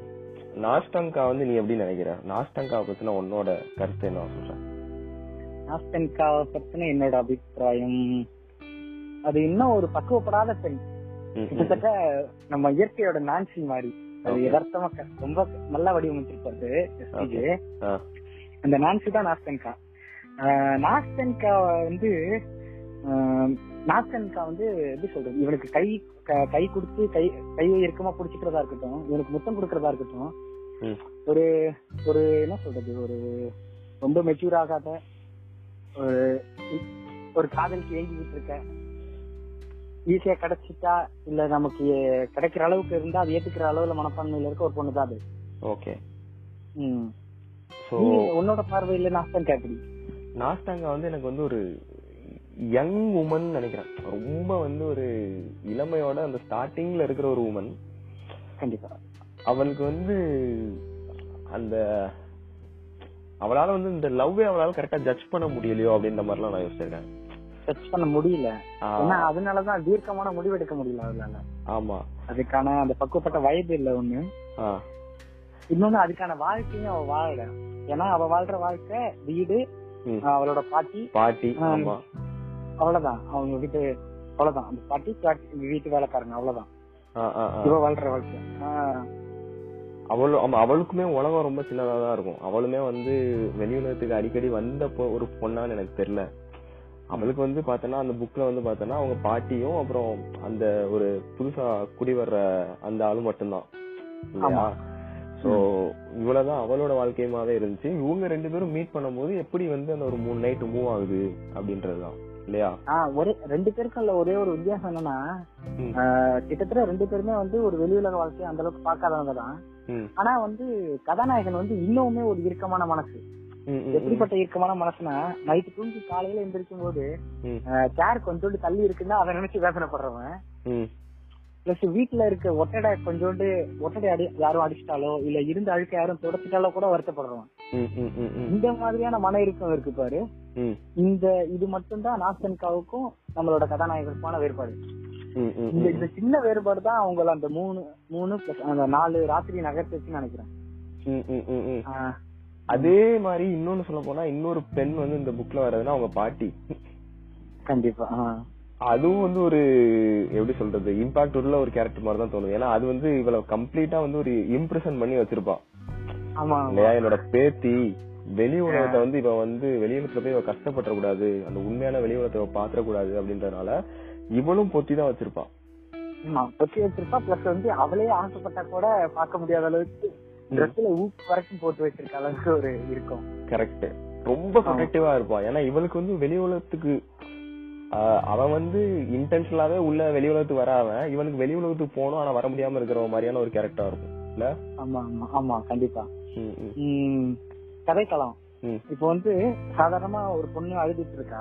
நாஸ்டங்கா வந்து நீ எப்படி நினைக்கிற? நாஸ்டங்கா பத்தின உன்னோட கருத்து என்ன சொல்ற நாஸ்டன்காவை பத்தின என்னோட அபிப்பிராயம் அது இன்னும் ஒரு பக்குவப்படாத பெண். கிட்டத்தட்ட நம்ம இயற்கையோட நான்சி மாதிரி அது. யதார்த்தமா ரொம்ப நல்லா. ஆ. அந்த நான்சி தான் நாஸ்டன்கா நாஸ்டன்கா வந்து நாஸ்டன்கா வந்து எப்படி சொல்றது? இவனுக்கு கை க- கை கொடுத்து கை கையை இறுக்கமா புடிச்சுக்கிறதா இருக்கட்டும் இவனுக்கு முத்தம் கொடுக்கறதா இருக்கட்டும். ஒரு ஒரு என்ன சொல்றது ஒரு ரொம்ப மெச்சூர் ஆகாத ஒரு ஒரு காதலுக்கு ஏங்கிக்கிட்டு இருக்க ஈஸியா கிடைச்சிட்டா இல்ல நமக்கு கிடைக்கிற அளவுக்கு இருந்தா அது ஏத்துக்கிற அளவுல மனப்பான்மையில இருக்க ஒரு பொண்ணு தான் அது. ஓகே. உன்னோட பார்வையில நாஸ்டன் கேப்படி நாஸ்டாங்கா வந்து எனக்கு வந்து ஒரு யங் உமன் நினைக்கிறேன். ரொம்ப வந்து ஒரு இளமையோட அந்த ஸ்டார்டிங்ல இருக்கிற ஒரு உமன் கண்டிப்பா. அவளுக்கு வந்து அந்த அவளால வந்து இந்த லவ்வே அவளால கரெக்டா ஜட்ஜ் பண்ண முடியலையோ அப்படின்ற மாதிரிலாம் நான் யோசிச்சிருக்கேன். டச் பண்ண முடியல. ஆ, ஏன்னா அதனாலதான் தீர்க்கமான முடிவெடுக்க முடியல அவளால. ஆமா. அதுக்கான அந்த பக்குவப்பட்ட வயது இல்ல ஒண்ணு. இன்னொன்னு அதுக்கான வாழ்க்கையும் அவ வாழல. ஏன்னா அவ வாழ்ற வாழ்க்கை வீடு அவளோட பாட்டி. பாட்டி. ஆமா. அவ்வளவுதான். அவங்க வீட்டு அவ்வளவுதான். அந்த பாட்டி வீட்டு வேலைக்காரங்க அவ்வளவுதான். இவ வாழ்ற வாழ்க்கை. அவளும் அவளுக்குமே உலகம் ரொம்ப சின்னதா தான் இருக்கும். அவளுமே வந்து வெளி உலகத்துக்கு அடிக்கடி வந்த ஒரு பொண்ணான்னு எனக்கு தெரியல. அவளுக்கு வந்து பார்த்தோன்னா அந்த புக்ல வந்து பார்த்தோன்னா அவங்க பாட்டியும் அப்புறம் அந்த ஒரு புதுசா குடி வர்ற அந்த ஆளும் மட்டும்தான். சோ இவ்வளவுதான் அவளோட வாழ்க்கையுமாவே இருந்துச்சு. இவங்க ரெண்டு பேரும் மீட் பண்ணும்போது எப்படி வந்து அந்த ஒரு மூணு நைட் மூவ் ஆகுது அப்படின்றதுதான். இல்லையா? ஒரே ரெண்டு பேருக்கும் உள்ள ஒரே ஒரு வித்தியாசம் என்னன்னா கிட்டத்தட்ட ரெண்டு பேருமே வந்து ஒரு வெளி உலக வாழ்க்கையை அந்த அளவுக்கு பார்க்காதவங்க தான். ஆனா வந்து கதாநாயகன் வந்து இன்னுமே ஒரு இறுக்கமான மனசு. எப்படிப்பட்ட இறுக்கமான மனசுனா நைட்டு தூங்கி காலையில எந்திரிக்கும் போது சேர் கொஞ்சோண்டு தள்ளி இருக்குன்னா அதை நினைச்சு வேதனைப்படுறவன் பிளஸ் வீட்டுல இருக்க ஒட்டடை கொஞ்சோண்டு ஒட்டடை அடி யாரும் அடிச்சிட்டாலோ இல்ல இருந்த அழுக்க யாரும் தொடச்சிட்டாலோ கூட வருத்தப்படுறவன். ம், ம், ம், ம், இந்த மாதிரியான மன இறுக்கம் இருக்கு பாரு. இந்த இது மட்டும்தான் நாஸ்தன்காவுக்கும் நம்மளோட கதாநாயகருக்குமான வேறுபாடு. இந்த இந்த சின்ன வேறுபாடு தான் அவங்கள அந்த மூணு மூணு பிளஸ் அந்த நாலு ராத்திரி நகர்த்துச்சுன்னு நினைக்கிறேன். அதே மாதிரி இன்னொன்னு சொல்ல போனா இன்னொரு பெண் வந்து இந்த புக்ல வர்றதுன்னா அவங்க பாட்டி. கண்டிப்பா அதுவும் வந்து ஒரு எப்படி சொல்றது இம்பாக்ட் உள்ள ஒரு கேரக்டர் மாதிரி தான் தோணுது. ஏன்னா அது வந்து இவள கம்ப்ளீட்டா வந்து ஒரு இம்ப்ரெஷன் பண்ணி வச்சிருப்பா. ஆமா இல்லையா? என்னோட பேத்தி வெளி உலகத்தை வந்து இவ வந்து வெளி உலகத்துல போய் இவ கஷ்டப்பட கூடாது அந்த உண்மையான வெளி உலகத்தை பாத்திர கூடாது அப்படின்றதுனால இவளும் பொத்தி தான் வச்சிருப்பா. ஆமா பொத்தி வச்சிருப்பா. பிளஸ் வந்து அவளே ஆசைப்பட்டா கூட பார்க்க முடியாத அளவுக்கு ட்ரெஸ்ல ஊக்கு வரைக்கும் போட்டு வச்சிருக்க அளவுக்கு ஒரு இருக்கும். கரெக்ட் ரொம்ப ப்ரொடெக்டிவா இருப்பா. ஏன்னா இவளுக்கு வந்து வெளி உலகத்துக்கு அவன் வந்து இன்டென்ஷனலாவே உள்ள வெளி உலகத்துக்கு வராம இவனுக்கு வெளி உலகத்துக்கு போகணும் ஆனா வர முடியாம இருக்கிற மாதிரியான ஒரு கேரக்டரா இருக்கும். இல்ல? ஆமா ஆமா ஆமா கண்டிப்பா. கதைக்களம். இப்போ வந்து சாதாரணமா ஒரு பொண்ணு அழுதுட்டு இருக்கா?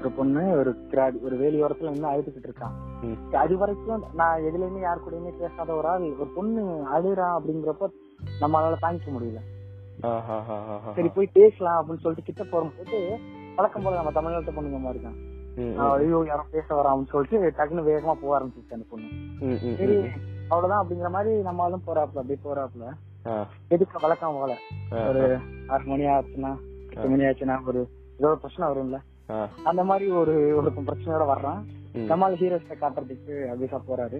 ஒரு பொண்ணு ஒரு கிராடி ஒரு வேலியோரத்துல நின்று அழுதுகிட்டு இருக்கான். அது வரைக்கும் நான் எதுலயுமே யார் கூடயுமே பேசாத ஒரு ஆள் ஒரு பொண்ணு அழுறா அப்படிங்கிறப்ப நம்மளால தாங்கிக்க முடியல. சரி போய் பேசலாம் அப்படின்னு சொல்லிட்டு கிட்ட போகும்போது வழக்கம் போல நம்ம தமிழ்நாட்டு பொண்ணுங்க மாதிரி தான் ஐயோ யாரும் பேச வரான்னு சொல்லிட்டு டக்குன்னு வேகமா போக ஆரம்பிச்சிச்சு அந்த பொண்ணு. சரி அவ்வளவுதான் அப்படிங்கிற மாதிரி நம்மளும் போறாப்ல அப்படியே போறாப்ல எதுக்கு வழக்கம் போல? ஒரு ஆறு மணி ஆச்சுன்னா எட்டு மணி ஆச்சுன்னா ஒரு ஏதோ ஒரு பிரச்சனை வரும்ல? அந்த மாதிரி ஒரு ஒருத்தன் பிரச்சனையோட வர்றான். நம்மால ஹீரோஸ காட்டுறதுக்கு அபிஷா போறாரு.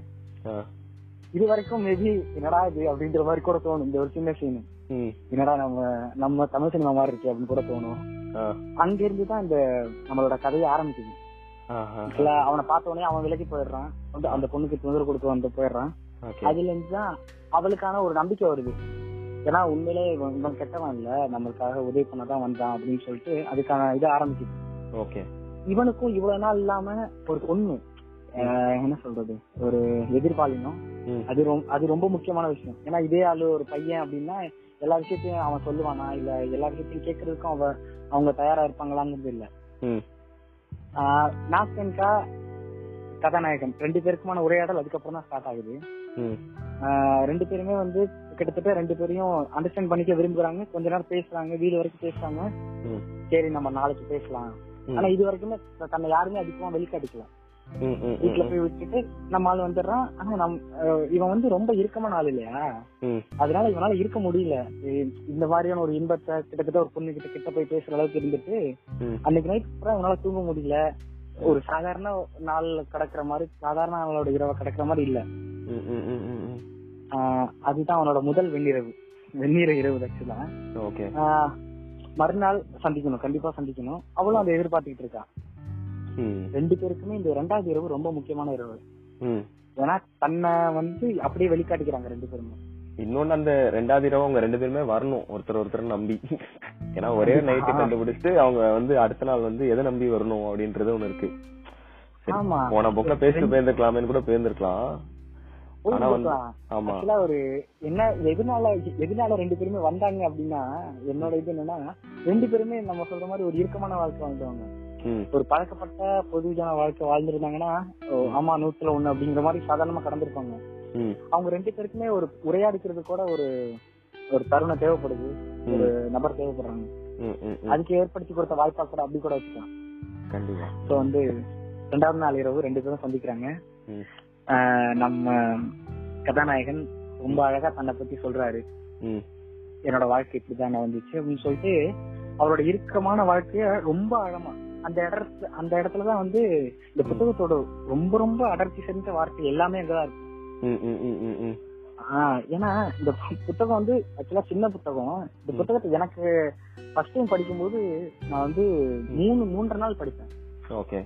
இது வரைக்கும் மேபி என்னடா இது அப்படின்ற மாதிரி கூட தோணும். இந்த ஒரு சின்ன சீன் என்னடா நம்ம நம்ம தமிழ் சினிமா மாதிரி இருக்கு அப்படின்னு கூட தோணும். அங்க இருந்து தான் இந்த நம்மளோட கதையை ஆரம்பிக்குது. இல்ல அவனை பார்த்த உடனே அவன் விலகி போயிடுறான். அந்த பொண்ணுக்கு தொந்தரவு கொடுக்க வந்து போயிடுறான். அதுல இருந்து தான் அவளுக்கான ஒரு நம்பிக்கை வருது. ஏன்னா உண்மையிலே இவன் கெட்டவன் இல்ல. நம்மளுக்காக உதவி பண்ணதான் வந்தான் அப்படின்னு சொல்லிட்டு அதுக்கான இது ஆரம்பிக்குது. ஓகே. இவனுக்கும் இவ்வளவு நாள் இல்லாம ஒரு பொண்ணு என்ன சொல்றது? ஒரு எதிர்பாலினம். அது ரொம்ப அது ரொம்ப முக்கியமான விஷயம். ஏன்னா இதே ஆளு ஒரு பையன் அப்படின்னா எல்லா விஷயத்தையும் அவன் சொல்லுவானா? இல்ல எல்லா விஷயத்தையும் கேட்கறதுக்கும் அவ அவங்க தயாரா இருப்பாங்களாங்கிறது இல்ல. நாஸ்கன்கா கதாநாயகன். ரெண்டு பேருக்குமான உரையாடல் அதுக்கப்புறம் தான் ஸ்டார்ட் ஆகுது. ரெண்டு பேருமே வந்து கிட்டத்தட்ட ரெண்டு பேரையும் அண்டர்ஸ்டாண்ட் பண்ணிக்க விரும்புறாங்க. கொஞ்ச நேரம் பேசுறாங்க வீடு வரைக்கும் பேசுறாங்க. சரி நம்ம நாளைக்கு பேசலாம். ஆனா இது வரைக்குமே தன்னை யாருமே அதிகமா வெளிக்காட்டிக்கல. ம் ம் வீட்டுல போய் விட்டுட்டு நம்ம ஆள் வந்துடுறான். ஆனா நம் இவன் வந்து ரொம்ப இறுக்கமான ஆள் இல்லையா? அதனால இவனால இருக்க முடியல. இந்த மாதிரியான ஒரு இன்பத்தை கிட்டத்தட்ட ஒரு பொண்ணு கிட்ட கிட்ட போய் பேசுற அளவுக்கு இருந்துட்டு அன்னைக்கு நைட் பூரா இவனால தூங்க முடியல. ஒரு சாதாரண நாள் கிடக்குற மாதிரி சாதாரண நாளோட இரவு கிடக்குற மாதிரி இல்ல. அதுதான் அவனோட முதல் வெந்நீரவு வெந்நீர இரவு ஆக்சுவலா ஓகே. மறுநாள் சந்திக்கணும். கண்டிப்பா சந்திக்கணும். அவளும் அதை எதிர்பார்த்துக்கிட்டு இருக்கா. ம் ரெண்டு பேருக்குமே இந்த ரெண்டாவது இரவு ரொம்ப முக்கியமான இரவு. ஏன்னா தன்னை வந்து அப்படியே வெளிக்காட்டிக்கிறாங்க ரெண்டு பேருமே. இன்னொன்னு அந்த ரெண்டாவது இரவு அவங்க ரெண்டு பேருமே வரணும். ஒருத்தர் ஒருத்தர் நம்பி. ஏன்னா ஒரே நைட்டு கண்டுபிடிச்சிட்டு அவங்க வந்து அடுத்த நாள் வந்து எதை நம்பி வரணும் அப்படின்றது ஒண்ணு இருக்கு. போன போக்க பேசிட்டு போயிருந்துக்கலாமேன்னு கூட போயிருந்திருக்கலாம். ஒரு என்ன எதனால எதனால ரெண்டு பேருமே வந்தாங்க அப்படின்னா என்னோட இது என்னன்னா ரெண்டு பேருமே நம்ம சொல்ற மாதிரி ஒரு இறுக்கமான வாழ்க்கை வாழ்ந்தவங்க. ஒரு பழக்கப்பட்ட பொதுஜன வாழ்க்கை வாழ்ந்திருந்தாங்கன்னா ஆமா நூத்துல ஒண்ணு அப்படிங்கிற மாதிரி சாதாரணமா கடந்திருப்பாங்க. அவங்க ரெண்டு பேருக்குமே ஒரு உரையாடிக்கிறது கூட ஒரு ஒரு தருணம் தேவைப்படுது. ஒரு நபர் தேவைப்படுறாங்க. அதுக்கு ஏற்படுத்தி கொடுத்த வாய்ப்பா கூட அப்படி கூட வச்சுக்கலாம். கண்டிப்பா. சோ வந்து ரெண்டாவது நாள் இரவு ரெண்டு பேரும் சந்திக்கிறாங்க. நம்ம கதாநாயகன் ரொம்ப அழகா தன்னை பத்தி சொல்றாரு. என்னோட வாழ்க்கை இப்படிதான் வந்துச்சு அப்படின்னு சொல்லிட்டு அவரோட இறுக்கமான வாழ்க்கைய ரொம்ப ஆழமா அந்த இடத்துல அந்த இடத்துலதான் வந்து இந்த புத்தகத்தோட ரொம்ப ரொம்ப அடர்த்தி செஞ்ச வார்த்தை எல்லாமே அங்கதான் இருக்கு. ம் ம் ம் ம் ம். ஆஹ் ஏன்னா இந்த புத்தகம் வந்து ஆக்சுவலா சின்ன புத்தகம். இந்த புத்தகத்தை எனக்கு ஃபர்ஸ்ட் டைம் படிக்கும்போது நான் வந்து மூணு மூன்றரை நாள் படிப்பேன் ஓகே.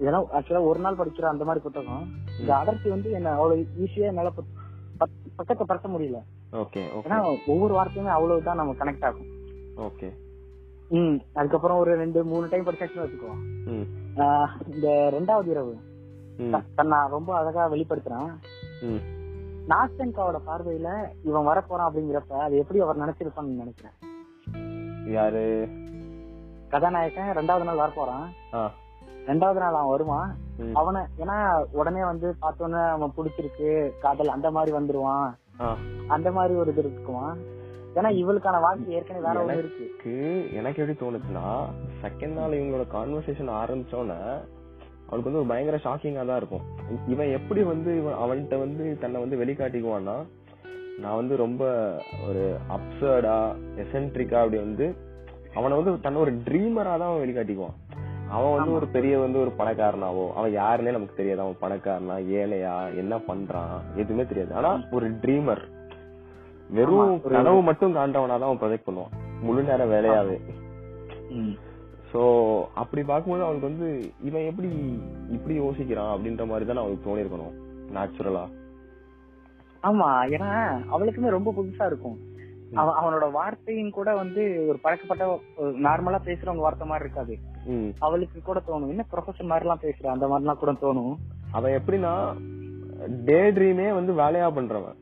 ஏன்னா ஆக்சுவலா ஒரு நாள் படிக்கிற அந்த மாதிரி புத்தகம். இந்த அடர்த்தி வந்து என்ன அவ்வளவு ஈஸியா என்னால பக்கத்தை பரட்ட முடியல. Okay okay. ஏன்னா ஒவ்வொரு வார்த்தையுமே அவ்வளவுதான் நம்ம கனெக்ட் ஆகும். ஓகே. ம் அதுக்கப்புறம் ஒரு ரெண்டு மூணு டைம் படிச்சாச்சுன்னு வச்சுக்கோ. இந்த ரெண்டாவது இரவு. தன்னை ரொம்ப அழகா வெளிப்படுத்துறான். ம். நாஸ்டன்காவோட பார்வையில இவன் வரப்போறான் அப்படிங்கிறப்ப அது எப்படி அவர் நினைச்சிருப்பான்னு நினைக்கிறேன். யாரு? கதாநாயகன் ரெண்டாவது நாள் வரப்போறான். ரெண்டாவது நாள் அவன் வருவான். அவனை ஏன்னா உடனே வந்து பார்த்தோன்னே அவன் பிடிச்சிருக்கு காதல் அந்த மாதிரி வந்துருவான். அந்த மாதிரி ஒரு இது இருக்குவான் ஏன்னா இவளுக்கான வாழ்க்கை ஏற்கனவே வேற ஒண்ணு இருக்கு. எனக்கு எப்படி தோணுச்சுன்னா செகண்ட் நாள் இவங்களோட கான்வர்சேஷன் ஆரம்பிச்சோன்னே அவனுக்கு வந்து ஒரு பயங்கர ஷாக்கிங்கா தான் இருக்கும். இவன் எப்படி வந்து இவன் அவன்கிட்ட வந்து தன்னை வந்து வெளிக்காட்டிக்குவான்னா நான் வந்து ரொம்ப ஒரு அப்சர்டா எசென்ட்ரிக்கா அப்படி வந்து அவனை வந்து தன்னை ஒரு ட்ரீமரா தான் அவன் வெளிக்காட்டிக்குவான். அவன் வந்து ஒரு பெரிய வந்து ஒரு பணக்காரனாவோ அவன் யாருன்னே நமக்கு தெரியாது. அவன் பணக்காரனா ஏழையா என்ன பண்றான் எதுவுமே தெரியாது. ஆனா ஒரு ட்ரீமர் வெறும் கனவு மட்டும் காண்டவனா தான் அவன் ப்ரொஜெக்ட் பண்ணுவான். முழு நேரம் வேலையாவே. சோ அப்படி பார்க்கும்போது அவனுக்கு வந்து இவன் எப்படி இப்படி யோசிக்கிறான் அப்படின்ற மாதிரி தான் அவனுக்கு தோணிருக்கணும் நேச்சுரலா ஆமா ஏன்னா அவளுக்குமே ரொம்ப புதுசா இருக்கும். அவன் அவனோட வார்த்தையும் கூட வந்து ஒரு பழக்கப்பட்ட நார்மலா பேசுறவங்க வார்த்தை மாதிரி இருக்காது. அவளுக்கு கூட தோணும். என்ன ப்ரொஃபஷன் மாதிரி எல்லாம் பேசுற? அந்த மாதிரிலாம் கூட தோணும். அவன் எப்படின்னா டே ட்ரீமே வந்து வேலையா பண்றவன்.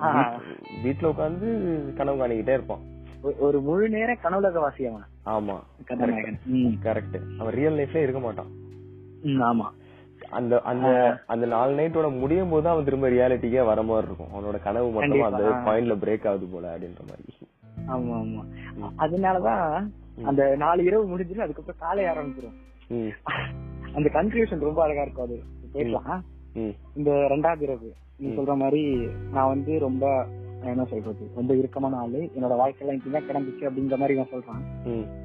ஆ. வீட்- வீட்ல உட்கார்ந்து கனவு காணிக்கிட்டே இருப்பான் ஒரு முழு நேர கனவுலக வாசி அவன்? ஆமா. கரெக்ட் அவன் ரியல் லைஃப்ல இருக்க மாட்டான். ஆமா. அந்த அந்த அந்த நாலு நைட்டோட முடியும் போது அவன் திரும்ப ரியாலிட்டிக்கே வர மாதிரி இருக்கும். அவனோட கனவு மட்டும். அந்த பாயிண்ட்ல பிரேக் ஆகுது போல அப்படின்ற மாதிரி. ஆமா ஆமா. அதனாலதான் அந்த நாலு இரவு முடிஞ்சிடும் அதுக்கப்புறம் காலை ஆரம்பிச்சிடும் அந்த கன்க்ளூஷன் ரொம்ப அழகா இருக்கும் அது. பேசலாம் ம் இந்த ரெண்டாவது இரவு நீ சொல்ற மாதிரி நான் வந்து ரொம்ப நான் என்ன சொல்றது ரொம்ப இறுக்கமான ஆளு. என்னோட வாழ்க்கையில இப்படிதான் கிடந்துச்சு அப்படிங்கிற மாதிரி இவன் சொல்றான். ம்.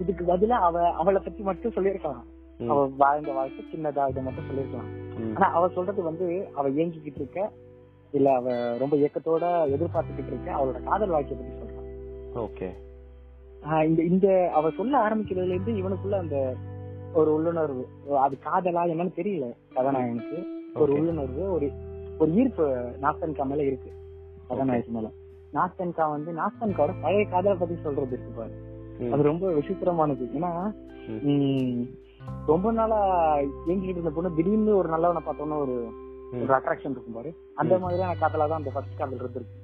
இதுக்கு பதிலா அவ அவளை பத்தி மட்டும் சொல்லியிருக்கலாம். அவ வாழ்ந்த வாழ்க்கை சின்னதா இதை மட்டும் சொல்லியிருக்கலாம். ஆனா அவ சொல்றது வந்து அவ ஏங்கிக்கிட்டு இருக்க இல்ல அவ ரொம்ப ஏக்கத்தோட எதிர்பார்த்துக்கிட்டு இருக்க அவளோட காதல் வாழ்க்கையை பத்தி சொல்றான். ஓகே. இந்த இந்த அவ சொல்ல ஆரம்பிக்கிறதுல இருந்து இவனுக்குள்ள அந்த ஒரு உள்ளுணர்வு அது காதலா என்னன்னு தெரியல கதாநாயகனுக்கு. ஒரு. உள்ளுணர்வு ஒரு ஒரு ஈர்ப்பு நாஸ்தன்கா மேல இருக்கு. கதாநாயகி மேல. நாஸ்தன்கா வந்து நாஸ்தன்காவோட பழைய காதலை பத்தி சொல்றது இருக்கு பாரு. அது ரொம்ப விசித்திரமானது. ஏன்னா ரொம்ப நாளா எங்கிட்டு இருந்த பொண்ணு திடீர்னு ஒரு நல்லவனை பார்த்தோன்னா ஒரு. ஒரு அட்ராக்ஷன் இருக்கும் பாரு. அந்த மாதிரியான காதலா தான் அந்த ஃபர்ஸ்ட் காதல் இருந்திருக்கு.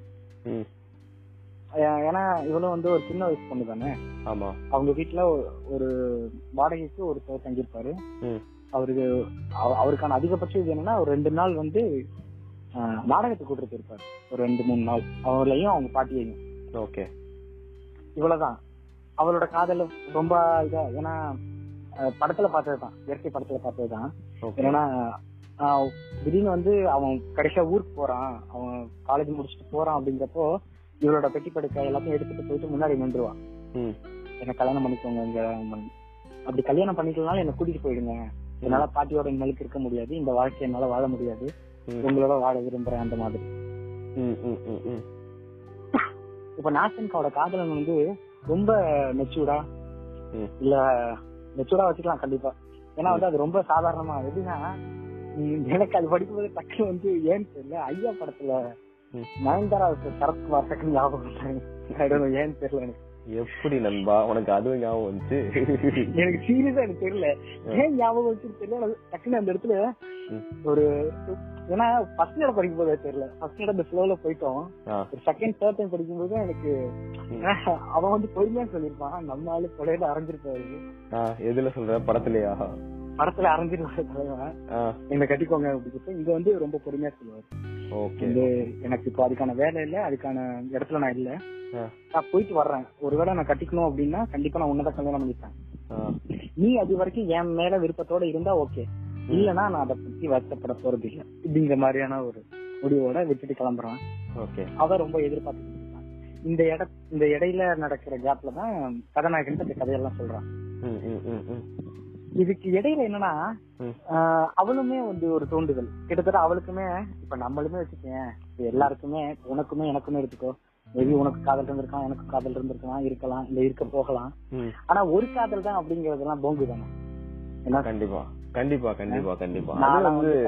ஏன்னா இவளும் வந்து ஒரு சின்ன வயசு பொண்ணு தானே ஆமா. அவங்க வீட்டுல ஒரு வாடகைக்கு ஒருத்தர் தங்கியிருப்பாரு. அவருக்கு அவ- அவருக்கான அதிகபட்சம் இது என்னன்னா ஒரு ரெண்டு நாள் வந்து நாடகத்துக்கு கூட்டிட்டு ஒரு ரெண்டு மூணு நாள். அவளையும் அவங்க பாட்டியையும். ஓகே. இவ்வளவுதான். அவளோட காதல் ரொம்ப இதா ஏன்னா படத்துல பார்த்ததுதான். இயற்கை படத்துல பார்த்ததுதான். ஆஹ், திடீர்னு வந்து அவன் கடைசியா ஊருக்கு போறான். அவன் காலேஜ் முடிச்சுட்டு போறான் அப்படிங்கிறப்போ இவளோட பெட்டி படுக்கை எல்லாத்தையும் எடுத்துட்டு போயிட்டு முன்னாடி நின்றுவான் ம். என்ன கல்யாணம் பண்ணிக்கோங்க இங்க அப்படி கல்யாணம் பண்ணிக்கலனாலும் என்ன கூட்டிட்டு போயிடுங்க. என்னால பாட்டியோட இனிமேலுக்கு இருக்க முடியாது. இந்த வாழ்க்கை என்னால வாழ முடியாது. உங்களோட வாழ விரும்புறேன் அந்த மாதிரி. இப்ப நாசன்காவோட காதலன் வந்து ரொம்ப மெச்சூர்டா. இல்ல மெச்சூர்டா வச்சுக்கலாம் கண்டிப்பா. ஏன்னா வந்து அது ரொம்ப சாதாரணமா. எப்படின்னா எனக்கு அது படிக்கும்போது டக்கு வந்து ஏன்னு தெரியல. ஐயா படத்துல. நயன்தாரா சரத்குமார் டக்குன்னு ஞாபகம் ஏன்னு தெரியல எனக்கு. எப்படி நண்பா? உனக்கு அதுவும் ஞாபகம் வந்துச்சு? எனக்கு சீரியஸா எனக்கு தெரியல. ஏன் ஞாபகம் வச்சு தெரியல. டக்குன்னு அந்த இடத்துல. ஒரு ஏன்னா ஃபர்ஸ்ட் இடம் படிக்கும் போதே தெரியல ஃபர்ஸ்ட் இடம் அந்த ஃப்ளோல போயிட்டோம். ஒரு செகண்ட் தேர்ட் டைம் படிக்கும் போது எனக்கு. அவன் வந்து பொறுமையா சொல்லிருப்பான் நம்ம ஆளு கொலையில அரைஞ்சிருப்பாரு. எதுல சொல்ற? படத்துலயா? படத்துல அரைஞ்சிருவாரு தலைவன் என்ன கட்டிக்கோங்க அப்படின்னு இங்க வந்து ரொம்ப பொறுமையா சொல்லுவாரு. ஓகே. வந்து எனக்கு இப்போ அதுக்கான வேலை இல்ல அதுக்கான இடத்துல நான் இல்ல. நான் போயிட்டு வர்றேன். ஒருவேளை நான் கட்டிக்கணும் அப்படின்னா கண்டிப்பா நான் உன்னதான் கல்யாணம் பண்ணிப்பேன். நீ அது வரைக்கும் என் மேல விருப்பத்தோட இருந்தா ஓகே. இல்லனா நான் அதை பத்தி வருத்தப்பட போறது இல்ல. இப்படிங்கிற மாதிரியான ஒரு முடிவோட விட்டுட்டு கிளம்புறான். ஓகே. அவ ரொம்ப எதிர்பார்த்துட்டு இருக்கான் இந்த இட இந்த இடையில நடக்கிற கேப்ல தான் கதாநாயகன் இந்த கதையெல்லாம் சொல்றான். இதுக்கு இடையில என்னன்னா அவளுமே வந்து ஒரு தூண்டுதல். கிட்டத்தட்ட அவளுக்குமே இப்ப நம்மளுமே வச்சுக்கேன் எல்லாருக்குமே உனக்குமே எனக்குமே எடுத்துக்கோ. மேபி உனக்கு காதல் இருந்திருக்கலாம் எனக்கு காதல் இருந்திருக்கலாம் இருக்கலாம் இல்ல இருக்க போகலாம். ஆனா ஒரு காதல் தான் அப்படிங்கறதெல்லாம் போங்கு தானே. ஏன்னா கண்டிப்பா. கண்டிப்பா கண்டிப்பா கண்டிப்பா. அது நான்லாம் வந்து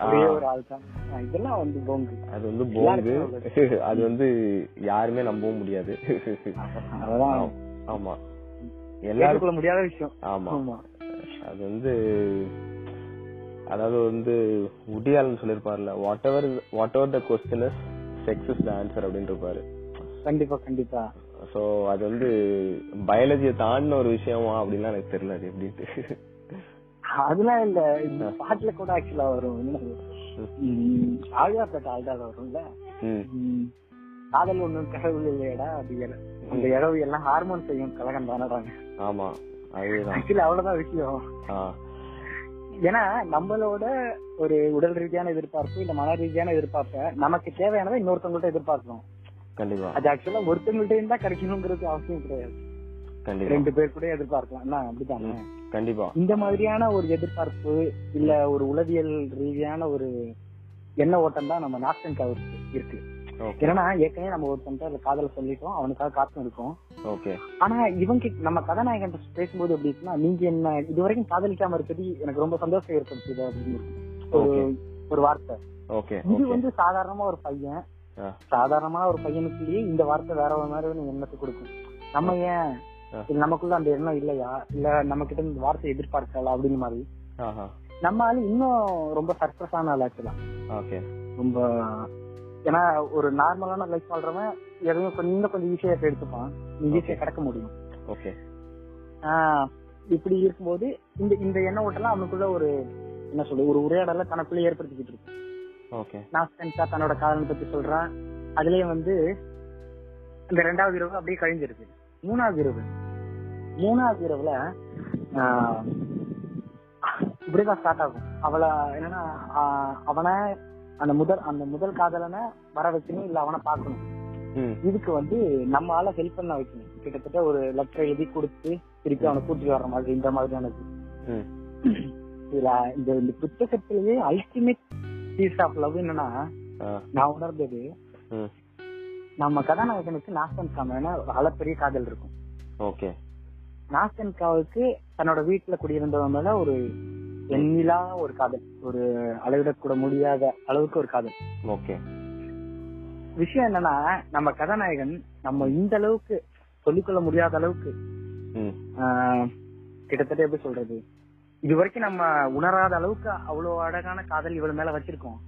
ஒரே ஒரு ஆள் தான். இதெல்லாம் வந்து போங்கு. அது வந்து போங்கு. எல்லாருக்கும் [LAUGHS] அது வந்து யாருமே நம்பவும் முடியாது. அதெல்லாம் ஆமா. எல்லாரும் ஏற்றுக்கொள்ள முடியாத விஷயம். ஆமா. ஆமா. அது வந்து அதாவது வந்து உடியாலன்னு சொல்லிருப்பாருல whatever whatever the question is sex is the answer அப்படின்னு இருப்பாரு கண்டிப்பா கண்டிப்பா. சோ அது வந்து பயாலஜியை தாண்டின ஒரு விஷயமா அப்படின்லாம் எனக்கு தெரியல அது எப்படின்ட்டு அதெல்லாம் இல்ல. இந்த பாட்டுல கூட ஆக்சுவலா வரும். என்னது? ம், ஆழ்வார்பேட்டை ஆழ்தால வரும்ல? காதல் ஒண்ணும் கடவுள் இல்லையடா அது அந்த இழவு எல்லாம் ஹார்மோன் செய்யும் கலகம் தானடாங்க ஆமா. ஆக்சுவலி அவ்வளவுதான் விஷயம். ஏன்னா நம்மளோட ஒரு உடல் ரீதியான எதிர்பார்ப்பு இல்ல மன ரீதியான எதிர்பார்ப்ப நமக்கு தேவையானதை இன்னொருத்தவங்கள்ட்ட எதிர்பார்க்கணும் கண்டிப்பா. அது ஆக்சுவலா ஒருத்தவங்கள்ட்ட இருந்தா கிடைக்கணுங்கிறது அவசியம் கிடையாது. கண்டிப்பா. ரெண்டு பேர் கூட எதிர்பார்க்கலாம். என்ன அப்படித்தானே? கண்டிப்பா. இந்த மாதிரியான ஒரு எதிர்பார்ப்பு இல்ல ஒரு உளவியல் ரீதியான ஒரு எண்ண ஓட்டம் தான் நம்ம நாஸ்டன்காவுக்கு இருக்கு. ஓகே ஏன்னா ஏற்கனவே நம்ம ஒருத்தன்ட்ட அதுல காதல சொல்லிட்டோம் அவனுக்காக காத்தும் இருக்கோம். ஓகே ஆனா இவங்க நம்ம கதாநாயகன் பேசும்போது எப்படி இருக்குன்னா நீங்க என்ன இது வரைக்கும் காதலிக்காம இருக்கிறது எனக்கு ரொம்ப சந்தோஷம் ஏற்படுத்துது அப்படின்னு. ஒரு. ஒரு வார்த்தை. ஓகே இது வந்து சாதாரணமா ஒரு பையன். ஆ. சாதாரணமான ஒரு பையனுக்குள்ளேயே இந்த வார்த்தை வேற ஒரு மாதிரி ஒரு எண்ணத்தை கொடுக்கும். நம்ம ஏன் நமக்குள்ள அந்த எண்ணம் இல்லையா? இல்ல நம்ம கிட்ட இந்த வார்த்தை எதிர்பார்க்கல அப்படின்னு மாதிரி. ஆஹா. நம்ம ஆளு இன்னும் ரொம்ப சர்ப்ரஸ் ஆன ஆள் ஆக்சுவலா ஓகே ரொம்ப ஏன்னா ஒரு நார்மலான லைஃப் வாழ்றவன் எதையும் கொஞ்சம் கொஞ்சம் ஈஸியா எடுத்துப்பான். ஈஸியா. கிடக்க முடியும். ஓகே இப்படி இருக்கும்போது இந்த இந்த எண்ண ஓட்டெல்லாம் அவனுக்குள்ள ஒரு என்ன சொல்றது ஒரு உரையாடல தனக்குள்ள ஏற்படுத்திக்கிட்டு இருக்கு. ஓகே நாஸ்டன்கா தன்னோட காதலை பத்தி சொல்றான். அதுலயே வந்து இந்த ரெண்டாவது இரவு அப்படியே கழிஞ்சிருக்கு. மூணாவது இரவு. மூணாவது இரவுல இப்படிதான் ஸ்டார்ட் ஆகும். அவளை என்னன்னா அவனை அந்த முதல் அந்த முதல் காதலனை வர வைக்கணும் இல்ல அவனை பார்க்கணும். ம். இதுக்கு வந்து நம்ம ஆள ஹெல்ப் பண்ண வைக்கணும். கிட்டத்தட்ட ஒரு லெட்டர் எழுதி கொடுத்து திருப்பி அவனை கூட்டிட்டு வர்ற மாதிரி இந்த மாதிரியானது இதுல இந்த இந்த புத்தகத்திலேயே அல்டிமேட் பீஸ் ஆஃப் லவ் என்னன்னா நான் உணர்ந்தது நம்ம கதாநாயகனுக்கு நாஸ்தன் காமன ஒரு அளப்பெரிய காதல் இருக்கும். ஓகே. நாஸ்தன் காவுக்கு தன்னோட வீட்டுல குடியிருந்தவன் மேல ஒரு எண்ணிலா ஒரு காதல். ஒரு அளவிடக்கூட முடியாத அளவுக்கு ஒரு காதல். ஓகே. விஷயம் என்னன்னா நம்ம கதாநாயகன் நம்ம இந்த அளவுக்கு சொல்லிக்கொள்ள முடியாத அளவுக்கு கிட்டத்தட்ட எப்படி சொல்றது? இது வரைக்கும் நம்ம உணராத அளவுக்கு அவ்வளவு அழகான காதல் இவள் மேல வச்சிருக்கோம்.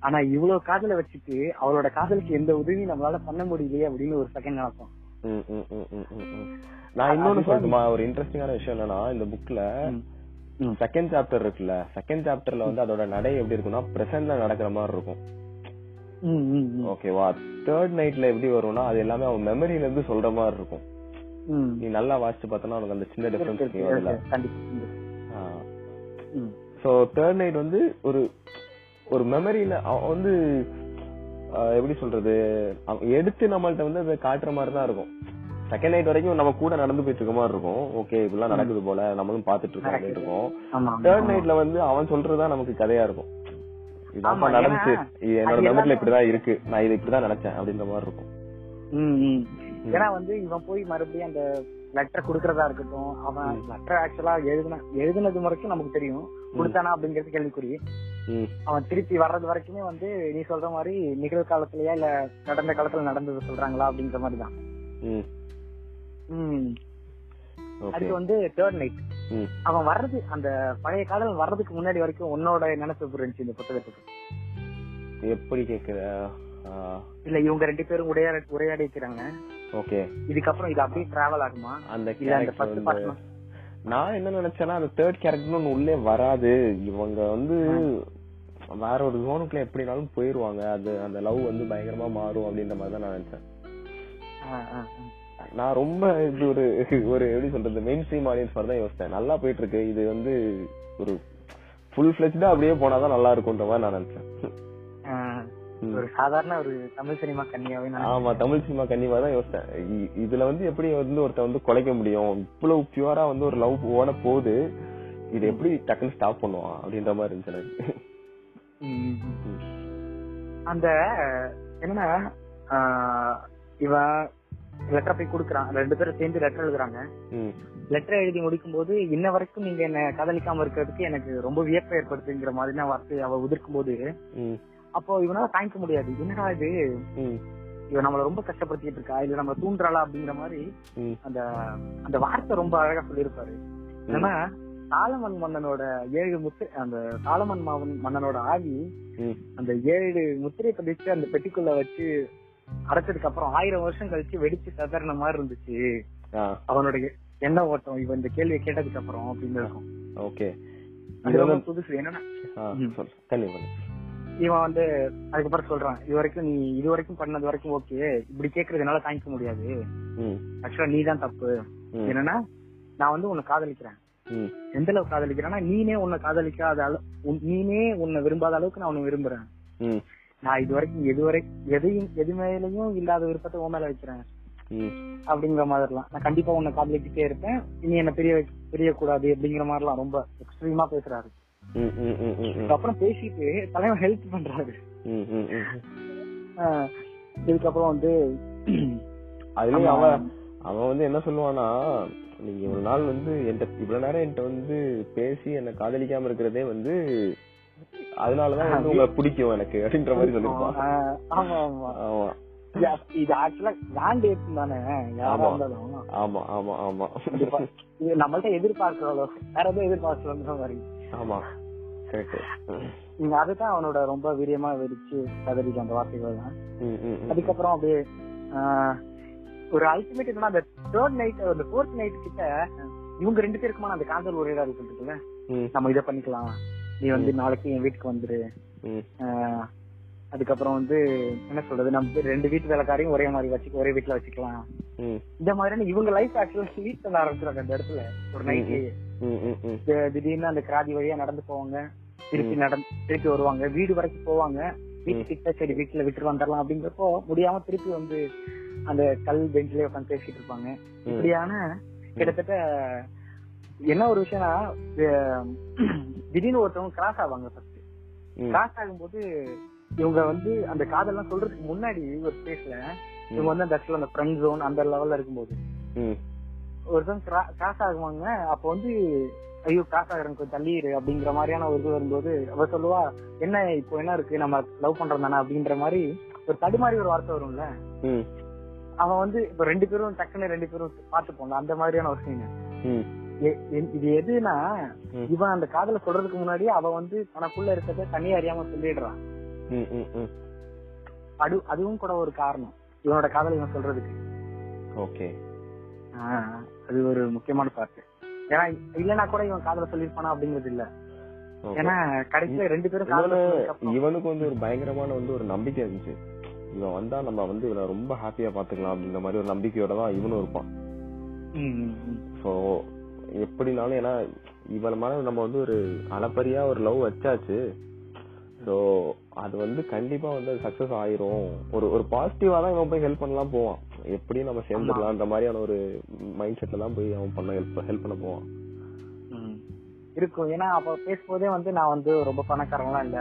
ஆனா இவ்வளவு காதலை வச்சுட்டு அவளோட காதலுக்கு எந்த உதவியும் நம்மளால பண்ண முடியலையே அப்படின்னு ஒரு செகண்ட் நினைப்போம். நான் இன்னொன்னு சொல்லட்டுமா? ஒரு இன்ட்ரெஸ்டிங்கான விஷயம் என்னன்னா இந்த புக்ல. செகண்ட் சாப்டர் இருக்குல்ல. செகண்ட் சாப்டர்ல வந்து அதோட நடை எப்படி இருக்கும்னா பிரசன்ட்ல நடக்கிற மாதிரி இருக்கும். ஓகேவா தேர்ட் நைட்ல எப்படி வரும்னா அது எல்லாமே அவன் மெமரியில இருந்து சொல்ற மாதிரி இருக்கும். நீ நல்லா வாசிச்சு பார்த்தனா உனக்கு அந்த சின்ன டிஃபரன்ஸ். சோ தேர்ட் நைட் வந்து ஒரு ஒரு மெமரியில வந்து எப்படி சொல்றது எடுத்து நம்மள்ட்ட வந்து அதை காட்டுற மாதிரி தான் இருக்கும். செகண்ட் நைட் வரைக்கும் நம்ம கூட நடந்து போயிட்டு இருக்க மாதிரி இருக்கும். ஓகே இப்படிலாம் நடக்குது போல நம்மளும் பாத்துட்டு இருக்கோம் இருக்கும் தேர்ட். நைட்ல வந்து அவன் சொல்றதுதான் நமக்கு கதையா இருக்கும். ஆமா, நடந்துச்சு. என்னோட எல்லாமே இப்படிதான் இருக்கு. நான் இது இப்படிதான் நினைச்சேன் அப்படின்ற மாதிரி இருக்கும். ஏன்னா வந்து இவன் போய் மறுபடியும் அந்த லெட்டர் குடுக்கறதா இருக்கட்டும் அவன் லெட்டர் ஆக்சுவலா எழுதுன எழுதுனது வரைக்கும் நமக்கு தெரியும். கொடுத்தானா அப்படிங்கிறது கேள்விக்குறி. அவன் திருப்பி வர்றது வரைக்குமே வந்து நீ சொல்ற மாதிரி நிகழ்காலத்திலயா இல்ல நடந்த காலத்துல நடந்தது சொல்றாங்களா அப்படிங்கிற மாதிரி தான் அதுக்கு வந்து தேர்ட் நைட். அவன் வர்றது அந்த பழைய காதல் வர்றதுக்கு முன்னாடி வரைக்கும் உன்னோட நினைப்பு இருந்துச்சு இந்த புத்தகத்துக்கு? எப்படி கேக்குற? இல்ல இவங்க ரெண்டு பேரும் உரையாட உரையாடி இருக்கிறாங்க. ஓகே. இதுக்கப்புறம் இது அப்படியே டிராவல் ஆகுமா? அந்த இல்ல அந்த ஃபர்ஸ்ட் பார்ட் நான் என்ன நினைச்சேன்னா அந்த தேர்ட் கேரக்டர் ஒண்ணு உள்ளே வராது. இவங்க வந்து வேற ஒரு ஜோனுக்குள்ள எப்படினாலும் போயிருவாங்க. அது அந்த லவ் வந்து பயங்கரமா மாறும் அப்படின்ற மாதிரி தான் நான் நினைச்சேன். நான் ரொம்ப இது ஒரு ஒரு எப்படி சொல்றது மெயின் ஸ்ட்ரீம் ஆடியன்ஸ் மாதிரி தான் யோசிச்சேன் நல்லா போயிட்டு இருக்கு இது வந்து ஒரு ஃபுல் ஃபிளெஜ்டா அப்படியே போனாதான் நல்லா இருக்கும்ன்ற மாதிரி நான் நினைச்சேன். ஒரு சாதாரண ஒரு தமிழ் சினிமா கன்னியாவே ஆமா தமிழ் சினிமா கண்டிப்பா தான் யோசிச்சேன் இ- இதுல வந்து எப்படி வந்து ஒருத்த வந்து குலைக்க முடியும்? இவ்வளவு பியூரா வந்து ஒரு லவ் ஓட போகுது. இது எப்படி டக்குன்னு ஸ்டாப் பண்ணுவான் அப்படின்ற மாதிரி இருந்துச்சு எனக்கு. அந்த என்னன்னா இவன் லெட்டர் போய் கொடுக்குறான் ரெண்டு பேரும் சேர்ந்து லெட்டர் எழுதுறாங்க. லெட்டர் எழுதி முடிக்கும் போது இன்ன வரைக்கும் நீங்க என்ன காதலிக்காம இருக்கிறதுக்கு எனக்கு ரொம்ப வியப்பை ஏற்படுத்துங்கிற மாதிரி நான் வார்த்தை அவ உதிர்க்கும் போது அப்போ இவனால தாங்கிக்க முடியாது. என்னடா இது? இவன் நம்மள ரொம்ப கஷ்டப்படுத்திட்டு இருக்கா? இல்ல நம்ம தூண்டுறாளா அப்படிங்கிற மாதிரி அந்த அந்த வார்த்தை ரொம்ப அழகா சொல்லியிருப்பாரு. ஏன்னா சாலமன் மன்னனோட ஏழு முத்து அந்த சாலமன் மாவன் மன்னனோட ஆவி அந்த ஏழு முத்திரை பதிச்சு அந்த பெட்டிக்குள்ள வச்சு அடைச்சதுக்கு அப்புறம் ஆயிரம் வருஷம் கழிச்சு வெடிச்சு சதறின மாதிரி இருந்துச்சு. அவனுடைய எண்ண ஓட்டம்? இவன் இந்த கேள்வியை கேட்டதுக்கு அப்புறம் அப்படின்னு இருக்கும். ஓகே. புதுசு. என்னன்னா. இவன் வந்து அதுக்கப்புறம் சொல்றான் இது வரைக்கும் நீ இது வரைக்கும் பண்ணது வரைக்கும் ஓகே இப்படி கேக்குறது என்னால தாங்கிக்க முடியாது. ஆக்சுவலா நீ தான் தப்பு. என்னன்னா நான் வந்து உன்னை காதலிக்கிறேன். எந்த அளவுக்கு காதலிக்கிறேன்னா நீனே உன்னை காதலிக்காத நீனே உன்னை விரும்பாத அளவுக்கு நான் உன்னை விரும்புறேன். நான் இது வரைக்கும் எது வரை எதையும் எது மேலயும் இல்லாத விருப்பத்தை உன் மேல வைக்கிறேன் அப்படிங்கிற மாதிரிலாம். நான் கண்டிப்பா உன்னை காதலிக்கிட்டே இருப்பேன். இனி என்ன பெரிய தெரியக்கூடாது அப்படிங்கிற மாதிரிலாம் ரொம்ப எக்ஸ்ட்ரீமா பேசுறாரு. ம், ம், ம், ம், ம், அதுக்கப்புறம் பேசிட்டு தலைவன் ஹெல்ப் பண்றாரு. இதுக்கப்புறம் வந்து அதுலயும். அவன் அவன் வந்து என்ன சொல்லுவானா நீங்க ஒரு நாள் வந்து என்கிட்ட இவ்வளவு நேரம் என்கிட்ட வந்து பேசி என்ன காதலிக்காம இருக்கிறதே வந்து அதனாலதான் வந்து உங்களை பிடிக்கும் எனக்கு அப்படின்ற மாதிரி சொல்லிருப்பான் ஆஹ் ஆமா ஆமா. ஆமா. இது- ஆக்சுவலா காண்டி தானே யாரா ஆமா. ஆமா ஆமா ஆமா. இது நம்மள்ட்ட எதிர்பார்க்கிறோம் வேற எதுவும் எதிர்பார்க்கிறோங்கிற மாதிரி. ஆமா. நீங்க அதுதான் அவனோட ரொம்ப வீரியமா வெடிச்சு கதறிக்கு அந்த வார்த்தைகள் தான். அதுக்கப்புறம் அப்படியே ஒரு அல்டிமேட் என்னன்னா அந்த தேர்ட் நைட் அந்த ஃபோர்த் நைட் கிட்ட இவங்க ரெண்டு பேருக்குமான அந்த காதல் உரையாடல் இருக்குல்ல நம்ம இதை பண்ணிக்கலாம். நீ வந்து நாளைக்கு என் வீட்டுக்கு வந்துரு. அதுக்கப்புறம் வந்து என்ன சொல்றது நம்ம ரெண்டு வீட்டு வேலைக்காரையும் ஒரே மாதிரி வச்சு ஒரே வீட்டுல வச்சுக்கலாம். இந்த மாதிரியான இவங்க லைஃப் ஆக்சுவலா லீட் பண்ண ஆரம்பிச்சிருக்காங்க அந்த இடத்துல ஒரு நைட்லயே திடீர்னு அந்த கிராதி வழியா நடந்து போவாங்க. திருப்பி நடந்து திருப்பி வருவாங்க. வீடு வரைக்கும் போவாங்க. வீட்டு கிட்ட சரி வீட்டுல விட்டுட்டு வந்துடலாம் அப்படிங்கிறப்போ முடியாம திருப்பி வந்து அந்த கல் பெஞ்ச்லயே உட்காந்து பேசிட்டு இருப்பாங்க. இப்படியான கிட்டத்தட்ட என்ன ஒரு விஷயம்னா [CLEARS THROAT] திடீர்னு ஒருத்தவங்க கிராஸ் ஆவாங்க ஃபர்ஸ்ட் கிராஸ் ஆகும்போது இவங்க வந்து அந்த காதெல்லாம் சொல்றதுக்கு முன்னாடி ஒரு ஸ்பேஸ்ல இவங்க வந்து அந்த இடத்துல அந்த ஃப்ரெண்ட் ஜோன் அந்த லெவல்ல இருக்கும்போது. ஒருத்தவங்க கிராஸ் ஆகுவாங்க அப்ப வந்து ஐயோ காசாகிறேன் கொஞ்சம் தள்ளிடு அப்படிங்கிற மாதிரியான ஒரு இது வரும்போது அவ சொல்லுவா என்ன இப்போ என்ன இருக்கு? நம்ம லவ் பண்றோம் தானே அப்படின்ற மாதிரி ஒரு தடுமாறி ஒரு வார்த்தை வரும்ல. அவன் வந்து இப்ப ரெண்டு பேரும் டக்குன்னு ரெண்டு பேரும் பாத்துப்போங்க அந்த மாதிரியான ஒரு சீன் இது எதுனா. இவன் அந்த காதல சொல்றதுக்கு முன்னாடி அவ வந்து தனக்குள்ள இருக்கிறத தனியா அறியாம சொல்லிடுறான். அது அதுவும் கூட ஒரு காரணம். இவனோட காதல் இவன் சொல்றதுக்கு. ஓகே. அது ஒரு முக்கியமான பார்ட் ஏன்னா இல்லனா கூட இவன் காதல சொல்லிருப்பானா அப்படிங்கிறது இல்ல. ஏன்னா கடைசியில ரெண்டு பேரும் காதல இவனுக்கு வந்து ஒரு பயங்கரமான வந்து ஒரு நம்பிக்கை இருந்துச்சு. இவன் வந்தா நம்ம வந்து இவனை ரொம்ப ஹாப்பியா பாத்துக்கலாம் அப்படின்ற மாதிரி ஒரு நம்பிக்கையோட தான் இவனும் இருப்பான். சோ எப்படினாலும் ஏன்னா இவன் மேல நம்ம வந்து ஒரு அளப்பரியா ஒரு லவ் வச்சாச்சு. சோ அது வந்து கண்டிப்பா வந்து சக்சஸ் ஆயிரும். ஒரு ஒரு பாசிட்டிவா தான் இவன் போய் ஹெல்ப் பண்ணலாம் போவான். எப்படி நம்ம சேர்ந்துடலாம்ன்ற மாதிரியான ஒரு மைண்ட் செட்ல தான் போய் அவன் பண்ண ஹெல்ப் ஹெல்ப் பண்ண போவான். இருக்கும். ஏன்னா அப்ப பேசும்போதே வந்து நான் வந்து ரொம்ப பணக்காரங்களாம் இல்ல.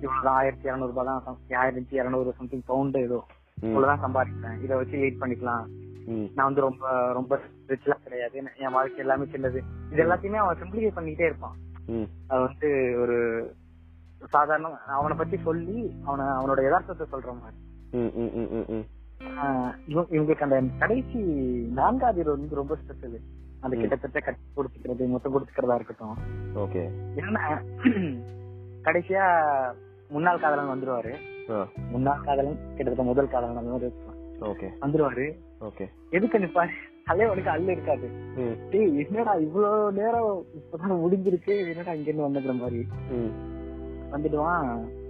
இவ்வளவுதான் ஆயிரத்தி இருநூறு ரூபாய் தான் ஆயிரத்தி இருநூறு சம்திங் பவுண்ட் ஏதோ. இவ்வளவுதான் சம்பாதிக்கிறேன். இதை வச்சு லீட் பண்ணிக்கலாம். நான் வந்து ரொம்ப ரொம்ப ரிச்லாம் கிடையாது. என் வாழ்க்கை எல்லாமே சின்னது. இது எல்லாத்தையுமே அவன் சிம்பிளிஃபை பண்ணிக்கிட்டே இருப்பான். அது வந்து ஒரு சாதாரண அவனை பத்தி சொல்லி அவன அவனோட யதார்த்தத்தை சொல்ற மாதிரி. இவங்களுக்கு அந்த கடைசி நான்காவது இரவு வந்து ரொம்ப ஸ்பெஷல் அந்த. கிட்டத்தட்ட கட்டி கொடுத்துக்கிறது மொத்தம் கொடுத்துக்கிறதா இருக்கட்டும். ஓகே. என்னன்னா கடைசியா முன்னாள் காதலன் வந்துருவாரு. முன்னாள் காதலன் கிட்டத்தட்ட முதல் காதலன் அந்த மாதிரி. ஓகே. வந்துருவாரு. ஓகே எதுக்கு நிப்பாரு தலைவனுக்கு அல்ல இருக்காது. டேய் என்னடா இவ்வளவு நேரம் இப்பதான் முடிஞ்சிருக்கு என்னடா இங்க இருந்து வந்துக்கிற மாதிரி? வந்துடுவான்.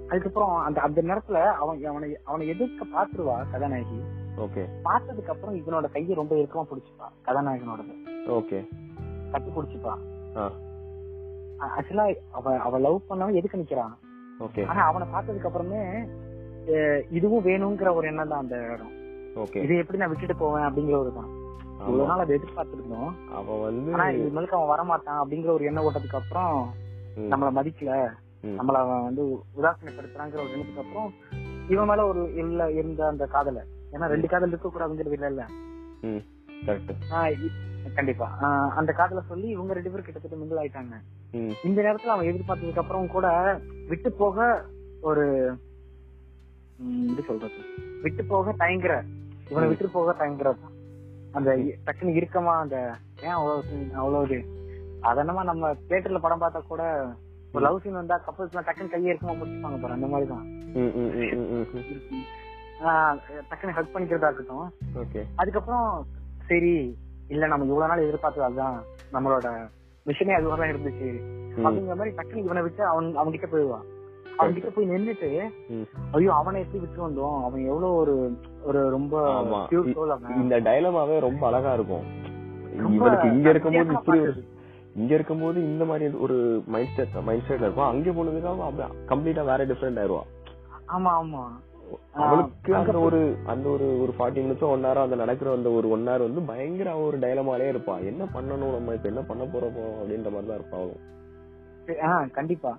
அதுக்கப்புறம் அந்த அந்த நேரத்துல அவன் அவனை அவனை எதிர்க்க பாத்துருவா கதாநாயகி. ஓகே பார்த்ததுக்கு அப்புறம் இவனோட கையை ரொம்ப இறுக்கமா பிடிச்சிப்பா. கதாநாயகனோடது. ஓகே கட்டி பிடிச்சிப்பா. ஆ. ஆக்சுவலா அவ அவ லவ் பண்ணவன் எதுக்கு நிக்கிறான்? ஓகே ஆனா அவனை பார்த்ததுக்கு அப்புறமே இதுவும் வேணுங்கிற ஒரு எண்ணம் தான் அந்த இடம். இதை எப்படி நான் விட்டுட்டு போவேன் அப்படிங்கிற ஒரு தான் இவ்வளவு நாள் அதை எதிர்பார்த்திருந்தோம். அவன் வந்து ஆனா இது மேலுக்கு அவன் வரமாட்டான் அப்படிங்கிற ஒரு எண்ணம் ஓட்டதுக்கு அப்புறம் நம்மள மதிக்கல. நம்மள அவன் வந்து உதாசீனப்படுத்துறாங்கிற ஒரு எண்ணத்துக்கு அப்புறம் இவன் மேல ஒரு இல்ல இருந்த அந்த காதல. ஏன்னா ரெண்டு காதல் இருக்க கூடாதுங்கிறது இல்ல. இல்ல கண்டிப்பா. அந்த காதல சொல்லி இவங்க ரெண்டு பேரும் கிட்டத்தட்ட மிங்கிள் ஆயிட்டாங்க. இந்த நேரத்துல அவன் எதிர்பார்த்ததுக்கு அப்புறம் கூட விட்டு போக ஒரு எப்படி சொல்றது. விட்டு போக தயங்குற. இவனை. விட்டு போக தயங்குறது அந்த இ- டக்குனு இறுக்கமா அந்த ஏன் அவ்வளவு அவ்வளவு அதனமா நம்ம தியேட்டர்ல படம் பார்த்தா கூட ஒரு லவ் சீன் வந்தா கப்பல்ஸ் டக்குன்னு கையை இறுக்கமா முடிச்சுப்பாங்க பாரு அந்த மாதிரி தான் டக்குன்னு ஹெல்ப் பண்ணிக்கிறதா இருக்கட்டும். அதுக்கப்புறம் சரி இல்ல நம்ம இவ்வளவு நாள் எதிர்பார்த்தது அதுதான். நம்மளோட மிஷனே அதுவாக இருந்துச்சு. அப்படிங்கிற மாதிரி டக்குனு இவனை விட்டு அவன் அவன் கிட்ட போயிடுவான். அவன் கிட்ட போய் நின்னுட்டு ஐயோ அவனை எப்படி விட்டு வந்தோம்? அவன் எவ்வளவு ஒரு ஒரு ரொம்ப இந்த டைலமாவே ரொம்ப அழகா இருக்கும். இவனுக்கு இங்க இருக்கும்போது இப்படி. இங்க இருக்கும்போது இந்த மாதிரி ஒரு மைண்ட் செட் மைண்ட் செட்ல இருக்கும் அங்க போனதுக்காக கம்ப்ளீட்டா வேற டிஃபரெண்ட் ஆயிருவான் ஆமா ஆமா. அவனுக்கு அங்க அந்த ஒரு அந்த ஒரு ஒரு ஃபார்ட்டி மினிட்ஸோ ஒன் ஹவர் அந்த நடக்கிற அந்த ஒரு ஒன் ஹவர் வந்து பயங்கர ஒரு டைலமாலே இருப்பான் என்ன பண்ணணும் நம்ம? இப்ப என்ன பண்ண போறோமோ அப்படின்ற மாதிரி தான். ஆஹ் கண்டிப்பா.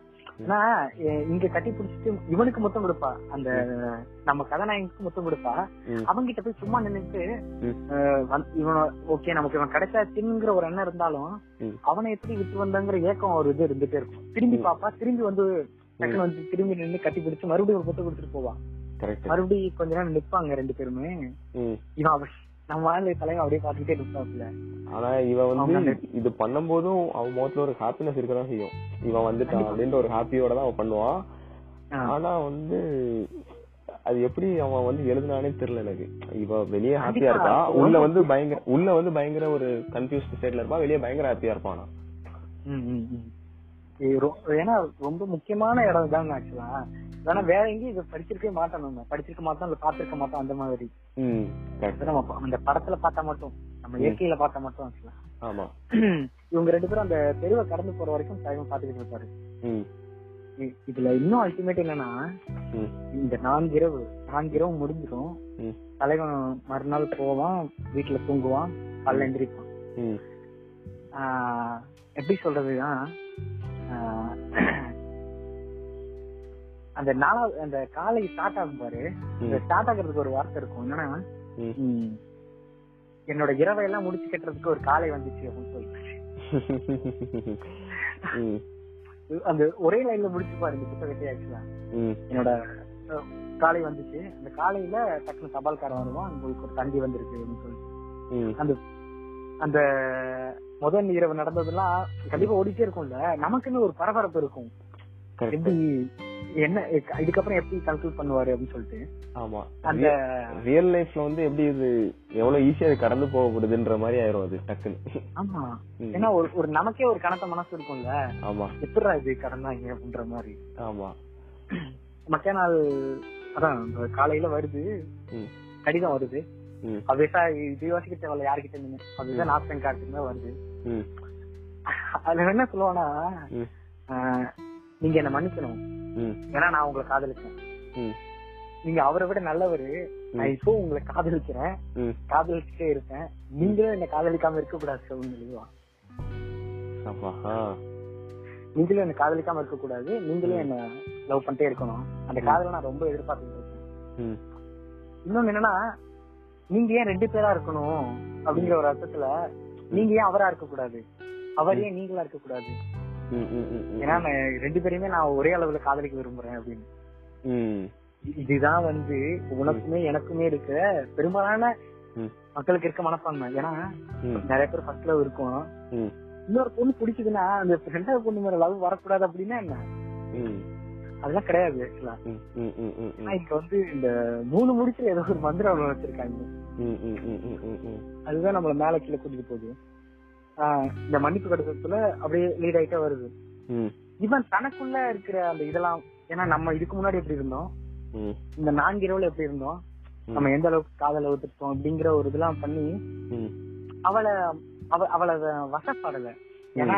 எ- இங்க கட்டி பிடிச்சிட்டு இவனுக்கு மொத்தம் கொடுப்பா. அந்த நம்ம கதாநாயகனுக்கு மொத்தம் கொடுப்பா. ம். அவன்கிட்ட போய் சும்மா நின்னுட்டு இவன ஓகே நமக்கு இவன் கிடைச்சாச்சுங்கிற ஒரு எண்ணம் இருந்தாலும். அவனை எப்படி விட்டு வந்தாங்கிற ஏக்கம் ஒரு இது இருந்துட்டே இருக்கும். திரும்பி. பாப்பா திரும்பி வந்து டக்குனு வந்து திரும்பி நின்னு கட்டி பிடிச்சு மறுபடியும் ஒரு பொட்டு கொடுத்துட்டு போவான் மறுபடியும் கொஞ்ச நேரம் நிப்பாங்க ரெண்டு பேருமே. இவன் நம்ம வாழ்ந்த தலைவன் அப்படியே பாத்துக்கிட்டே இருப்பாப்ல ஆனா இவன் வந்து இது பண்ணும்போதும் அவன் முகத்துல ஒரு ஹாப்பினஸ் இருக்கதான் செய்யும். இவன் வந்துட்டான் அப்படின்ற ஒரு ஹாப்பியோட தான் அவன் பண்ணுவான். ஆனா வந்து அது எப்படி அவன் வந்து எழுதுனானே தெரியல எனக்கு. இவ வெளியே ஹாப்பியா. இருக்கா? உள்ள வந்து பயங்கர உள்ள வந்து பயங்கர ஒரு கன்ஃபியூஸ்ட் ஸ்டேட்ல இருப்பான் வெளியே பயங்கர ஹாப்பியா இருப்பானா? ஏன்னா ரொம்ப முக்கியமான இடம் தான் ஆக்சுவலா ஆனா வேற எங்கேயும் இதை படிச்சிருக்கவே மாட்டோம் நம்ம படிச்சிருக்க மாட்டோம் இல்ல பாத்திருக்க மாட்டோம் அந்த மாதிரி. நம்ம அந்த படத்துல பார்த்தா மட்டும் நம்ம. இயற்கையில பார்த்தா மட்டும் ஆமா. [CLEARS THROAT] இவங்க ரெண்டு பேரும் அந்த தெருவை கடந்து போற வரைக்கும் தலைவன் பாத்துக்கிட்டு இருப்பாரு. இதுல இன்னும் அல்டிமேட் என்னன்னா இந்த நான்கு இரவு நான்கு இரவு முடிஞ்சிடும் தலைவன் மறுநாள் போவான் வீட்டுல தூங்குவான் காலைல எந்திரிப்பான். எப்படி சொல்றதுன்னா ஆஹ் அந்த நாலாவது அந்த காலை ஸ்டார்ட் ஆகும் பாரு. ஸ்டார்ட் ஆகுறதுக்கு ஒரு வார்த்தை இருக்கும். என்னன்னா என்னோட இரவை எல்லாம் முடிச்சு கட்டுறதுக்கு ஒரு காலை வந்துச்சு அப்படின்னு சொல்லி. அந்த ஒரே லைன்ல முடிச்சு பாரு இந்த புத்தகத்தை ஆக்சுவலா என்னோட காலை வந்துச்சு. அந்த காலையில டக்குனு தபால்காரன் வருவான். உங்களுக்கு ஒரு தந்தி வந்திருக்கு அப்படின்னு சொல்லி. அந்த அந்த முதல் இரவு நடந்ததெல்லாம் கண்டிப்பா ஓடிட்டே இருக்கும்ல. நமக்குன்னு ஒரு பரபரப்பு இருக்கும். எப்படி என்ன இதுக்கப்புறம் எப்படி கன்க்ளூட் பண்ணுவாரு அப்படின்னு சொல்லிட்டு. ஆமா. அந்த ரியல் லைஃப்ல வந்து எப்படி இது எவ்வளவு ஈஸியா அது கடந்து போகப்படுதுன்ற மாதிரி ஆயிரும் அது டக்குன்னு. ஆமா. ஏன்னா ஒரு ஒரு நமக்கே ஒரு கனத்த மனசு இருக்கும்ல. ஆமா. எப்படிடா இது கடந்தாங்க அப்படின்ற மாதிரி. ஆமா. மக்கா நாள் அதான் காலையில வருது. கடிதம் வருது. அபிசா இது யோசிக்க தேவையில்ல யாருக்கிட்ட இருந்து. அபிசா நாப்தன் கார்டுக்கு தான் வருது. அதுல என்ன சொல்லுவானா நீங்க என்ன மன்னிக்கணும். ஏன்னா நான் உங்களை காதலிச்சேன். நீங்க அவரை விட நல்லவரு. நான் இப்போ உங்களை காதலிக்கிறேன். காதலிச்சுட்டே இருப்பேன். நீங்களும் என்ன காதலிக்காம இருக்க கூடாது நீங்களும் என்ன காதலிக்காம இருக்க கூடாது. நீங்களும் என்ன லவ் பண்ணிட்டே இருக்கணும். அந்த காதலை நான் ரொம்ப எதிர்பார்த்துட்டு இருக்கேன். இன்னொன்னு என்னன்னா நீங்க ஏன் ரெண்டு பேரா இருக்கணும்? அப்படிங்கிற ஒரு அர்த்தத்துல நீங்க ஏன் அவரா இருக்க கூடாது? அவர் ஏன் நீங்களா இருக்க கூடாது. ஏன்னா நான் ரெண்டு பேரையுமே நான் ஒரே அளவுல காதலிக்க விரும்புறேன் அப்படின்னு இதுதான் வந்து உனக்குமே எனக்குமே இருக்கிற பெரும்பாலான மக்களுக்கு இருக்க மனப்பான்மை ஏன்னா நிறைய பேர் ஃபர்ஸ்ட் லவ் இருக்கும் இன்னொரு பொண்ணு பிடிக்குதுன்னா அந்த ரெண்டாவது பொண்ணு மேல லவ் வரக்கூடாது அப்படின்னா என்ன அதெல்லாம் கிடையாது ஆக்சுவலா இங்க வந்து இந்த மூணு முடிச்சுல ஏதோ ஒரு மந்திரம் வச்சிருக்காங்க. அதுதான் நம்மள மேல கீழே கூட்டிட்டு போகுது இந்த மன்னிப்பு கடிதத்துல அப்படியே லீட் ஆயிட்டே வருது. இவன் தனக்குள்ள இருக்கிற அந்த இதெல்லாம் ஏன்னா நம்ம இதுக்கு முன்னாடி எப்படி இருந்தோம்? இந்த நான்கு இரவுல எப்படி இருந்தோம். நம்ம எந்த அளவுக்கு காதல ஒத்துட்டோம் அப்படிங்கிற ஒரு இதெல்லாம் பண்ணி அவளை அவ அவளை வசப்பாடல ஏன்னா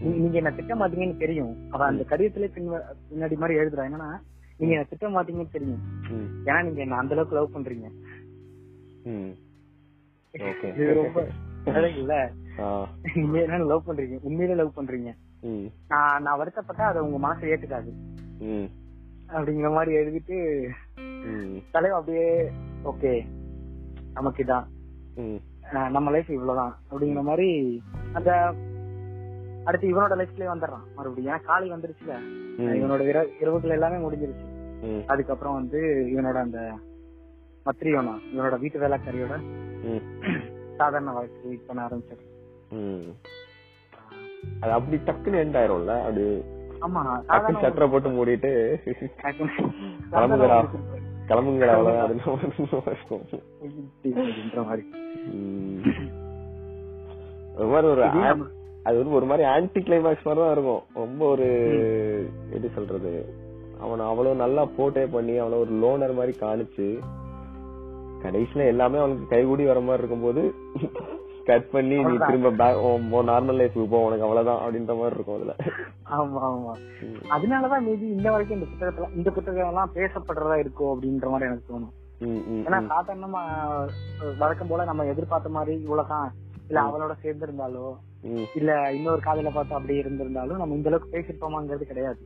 நீ- நீங்க என்ன திட்ட மாட்டீங்கன்னு தெரியும். அவ அந்த கடிதத்திலே பின்வ- பின்னாடி மாதிரி எழுதுறா. என்னன்னா நீங்க என்ன திட்ட மாட்டீங்கன்னு தெரியும். ஏன்னா நீங்க என்ன அந்த அளவுக்கு லவ் பண்றீங்க. [LAUGHS] ரொம்ப [LAUGHS] இல்ல நீங்க என்ன லவ் பண்றீங்க. உண்மையிலே லவ் பண்றீங்க. நான் நான் வருத்தப்பட்டா அதை உங்க மனசை ஏத்துக்காது. அப்படிங்கிற மாதிரி எழுதிட்டு ம், தலைவன் அப்படியே ஓகே நமக்கு இதான். நம்ம லைஃப் இவ்வளவுதான். அப்படிங்கிற மாதிரி அந்த அடுத்து இவனோட லைஃப்லயே வந்துடுறான் மறுபடியும். ஏன்னா காலை வந்துருச்சுல. இவனோட இர- இரவுகள் எல்லாமே முடிஞ்சிருச்சு. அதுக்கப்புறம் வந்து இவனோட அந்த மத்திரியோனா இவனோட வீட்டு வேலைக்காரியோட சாதாரண வாழ்க்கை பண்ண ஆரம்பிச்சாரு ம். அது அப்படி டக்குன்னு எண்ட் ஆயிரும்ல அது ஆமா டக்குன்னு சட்டரை போட்டு மூடிட்டு கிளம்புங்கடா. கிளம்புங்கடா இருக்கும். மாதிரி. ஒரு மாதிரி ஒரு அது வந்து ஒரு மாதிரி ஆன்டி கிளைமேக்ஸ் மாதிரி தான் இருக்கும். ரொம்ப ஒரு எப்படி சொல்றது? அவனை அவ்வளவு நல்லா போட்டே பண்ணி அவனை ஒரு லோனர் மாதிரி காணிச்சு கடைசியில எல்லாமே அவனுக்கு கைகூடி வர மாதிரி இருக்கும்போது கட் பண்ணி நீ. திரும்ப நார்மல் லைஃப்க்கு போ உனக்கு அவ்வளவுதான் அப்படின்ற மாதிரி இருக்கும் அதுல. ஆமா ஆமா. அதனாலதான் மேபி இந்த வரைக்கும் இந்த புத்தகத்துல இந்த புத்தகம் எல்லாம் பேசப்படுறதா இருக்கும் அப்படின்ற மாதிரி எனக்கு தோணும். ஏன்னா. சாதாரணமா வழக்கம் போல நம்ம எதிர்பார்த்த மாதிரி இவ்வளவுதான் இல்ல அவளோட சேர்ந்து இருந்தாலோ இல்ல இன்னொரு காதல பார்த்து அப்படியே இருந்திருந்தாலும் நம்ம இந்த அளவுக்கு பேசிருப்போமாங்கிறது கிடையாது.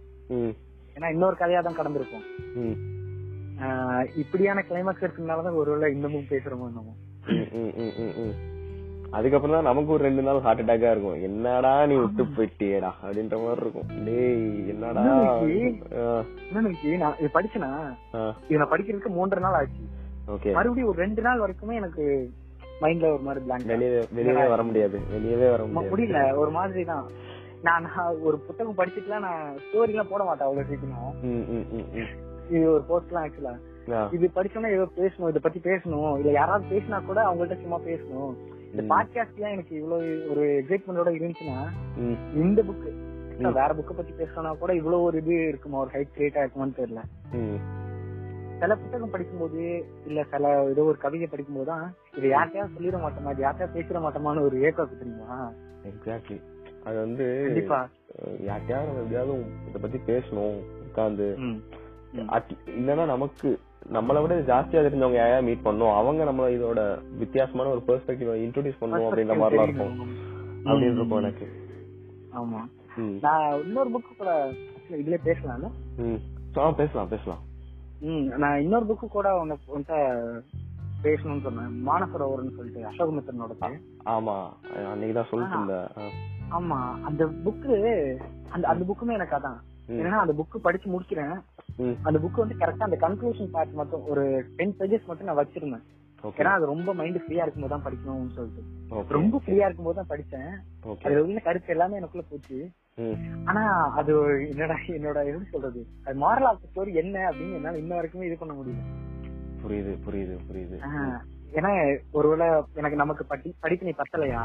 ஏன்னா இன்னொரு கதையா தான் கடந்திருப்போம். இப்படியான கிளைமேக்ஸ் இருக்கனாலதான் ஒருவேளை இன்னமும் பேசுறோமோ என்னமோ. அதுக்கப்புறம் தான் நமக்கு ஒரு ரெண்டு நாள் ஹார்ட் அட்டாக்கா இருக்கும். என்னடா நீ விட்டு போயிட்டியேடா அப்படின்ற மாதிரி இருக்கும். டேய் என்னடா நான் இது படிச்சேனா? இதை நான் படிக்கிறதுக்கு மூன்றரை நாள் ஆச்சு. ஓகே. மறுபடியும் ஒரு ரெண்டு நாள் வரைக்குமே எனக்கு மைண்ட்ல ஒரு மாதிரி பிளாங்க் வெளியே வெளியவே வர முடியாது. வெளியவே வர முடியாது. முடியல. ஒரு மாதிரி தான் நான் ஒரு புத்தகம் படிச்சுட்டுலாம் நான் ஸ்டோரி எல்லாம் போட மாட்டேன் அவ்வளவு சீக்கிரம். இது ஒரு போஸ்ட் எல்லாம் ஆக்சுவலா இது படிச்சோம்னா ஏதோ பேசணும். இதை பத்தி பேசணும். இல்ல யாராவது பேசினா கூட அவங்கள்ட்ட சும்மா பேசணும். இந்த. பாட்காஸ்ட் எல்லாம் எனக்கு இவ்வளவு ஒரு எக்ஸைட்மெண்டோட இருந்துச்சுன்னா இந்த புக் வேற புக்கை பத்தி பேசணும்னா கூட இவ்வளவு ஒரு இது இருக்குமா? ஒரு ஹைட் கிரியேட் ஆயிருக்குமான்னு தெரியல. சில புத்தகம் படிக்கும்போது இல்ல சில ஏதோ ஒரு கவிதை படிக்கும்போது தான் இது யார்கிட்டயாவது சொல்லிட மாட்டோமா? இது யார்கிட்டயா பேசிட மாட்டோமான்னு ஒரு ஏக்கம் தெரியுமா? Exactly. அது வந்து கண்டிப்பா. யார்கிட்டயாவது நம்ம எப்படியாவது இத பத்தி பேசணும் at- இல்லைன்னா நமக்கு நம்மளை விட ஜாஸ்தியா தெரிஞ்சவங்க யாரையா மீட் பண்ணணும்? அவங்க நம்மள இதோட வித்தியாசமான ஒரு பெர்ஸ்பெக்டிவ் இன்ட்ரோடியூஸ் பண்ணணும் அப்படின்ற மாதிரிலாம் இருக்கும். அப்படின்னு இருக்கும் எனக்கு. ஆமா. நான் இன்னொரு புக்கு கூட இதுல பேசலாம்ல? ம். பேசலாம் பேசலாம். ம். நான் இன்னொரு புக்கு கூட உன்கிட்ட பேசணும்னு சொன்னேன். மானசரோவர்னு சொல்லிட்டு அசோகமித்திரனோட ஆமா. அன்னைக்குதான் சொல்லிட்டு இருந்த ஆ. ஆமா. அந்த புக்கு அந்த அந்த புக்குமே எனக்கு அதான். ஏன்னா அந்த புக் படிச்சு முடிக்கிறேன். அந்த புக் வந்து கரெக்டா அந்த கன்க்ளூஷன் பார்ட் மட்டும் ஒரு டென் பேஜஸ் மட்டும் நான் வச்சிருந்தேன். ஏன்னா அது ரொம்ப மைண்ட் ஃப்ரீயா இருக்கும்போது தான் படிக்கணும்னு சொல்லிட்டு. ரொம்ப ஃப்ரீயா இருக்கும்போது தான் படிச்சேன் அதுல உள்ள கருத்து எல்லாமே எனக்குள்ள போச்சு. ஆனா அது என்னடா என்னோட எப்படி சொல்றது? அது மாரல் ஆஃப் ஸ்டோரி என்ன அப்படின்னு என்னால இன்ன வரைக்குமே இது பண்ண முடியல. புரியுது புரியுது புரியுது. ஏன்னா ஒருவேளை எனக்கு நமக்கு படி படிப்பு நீ பத்தலையா?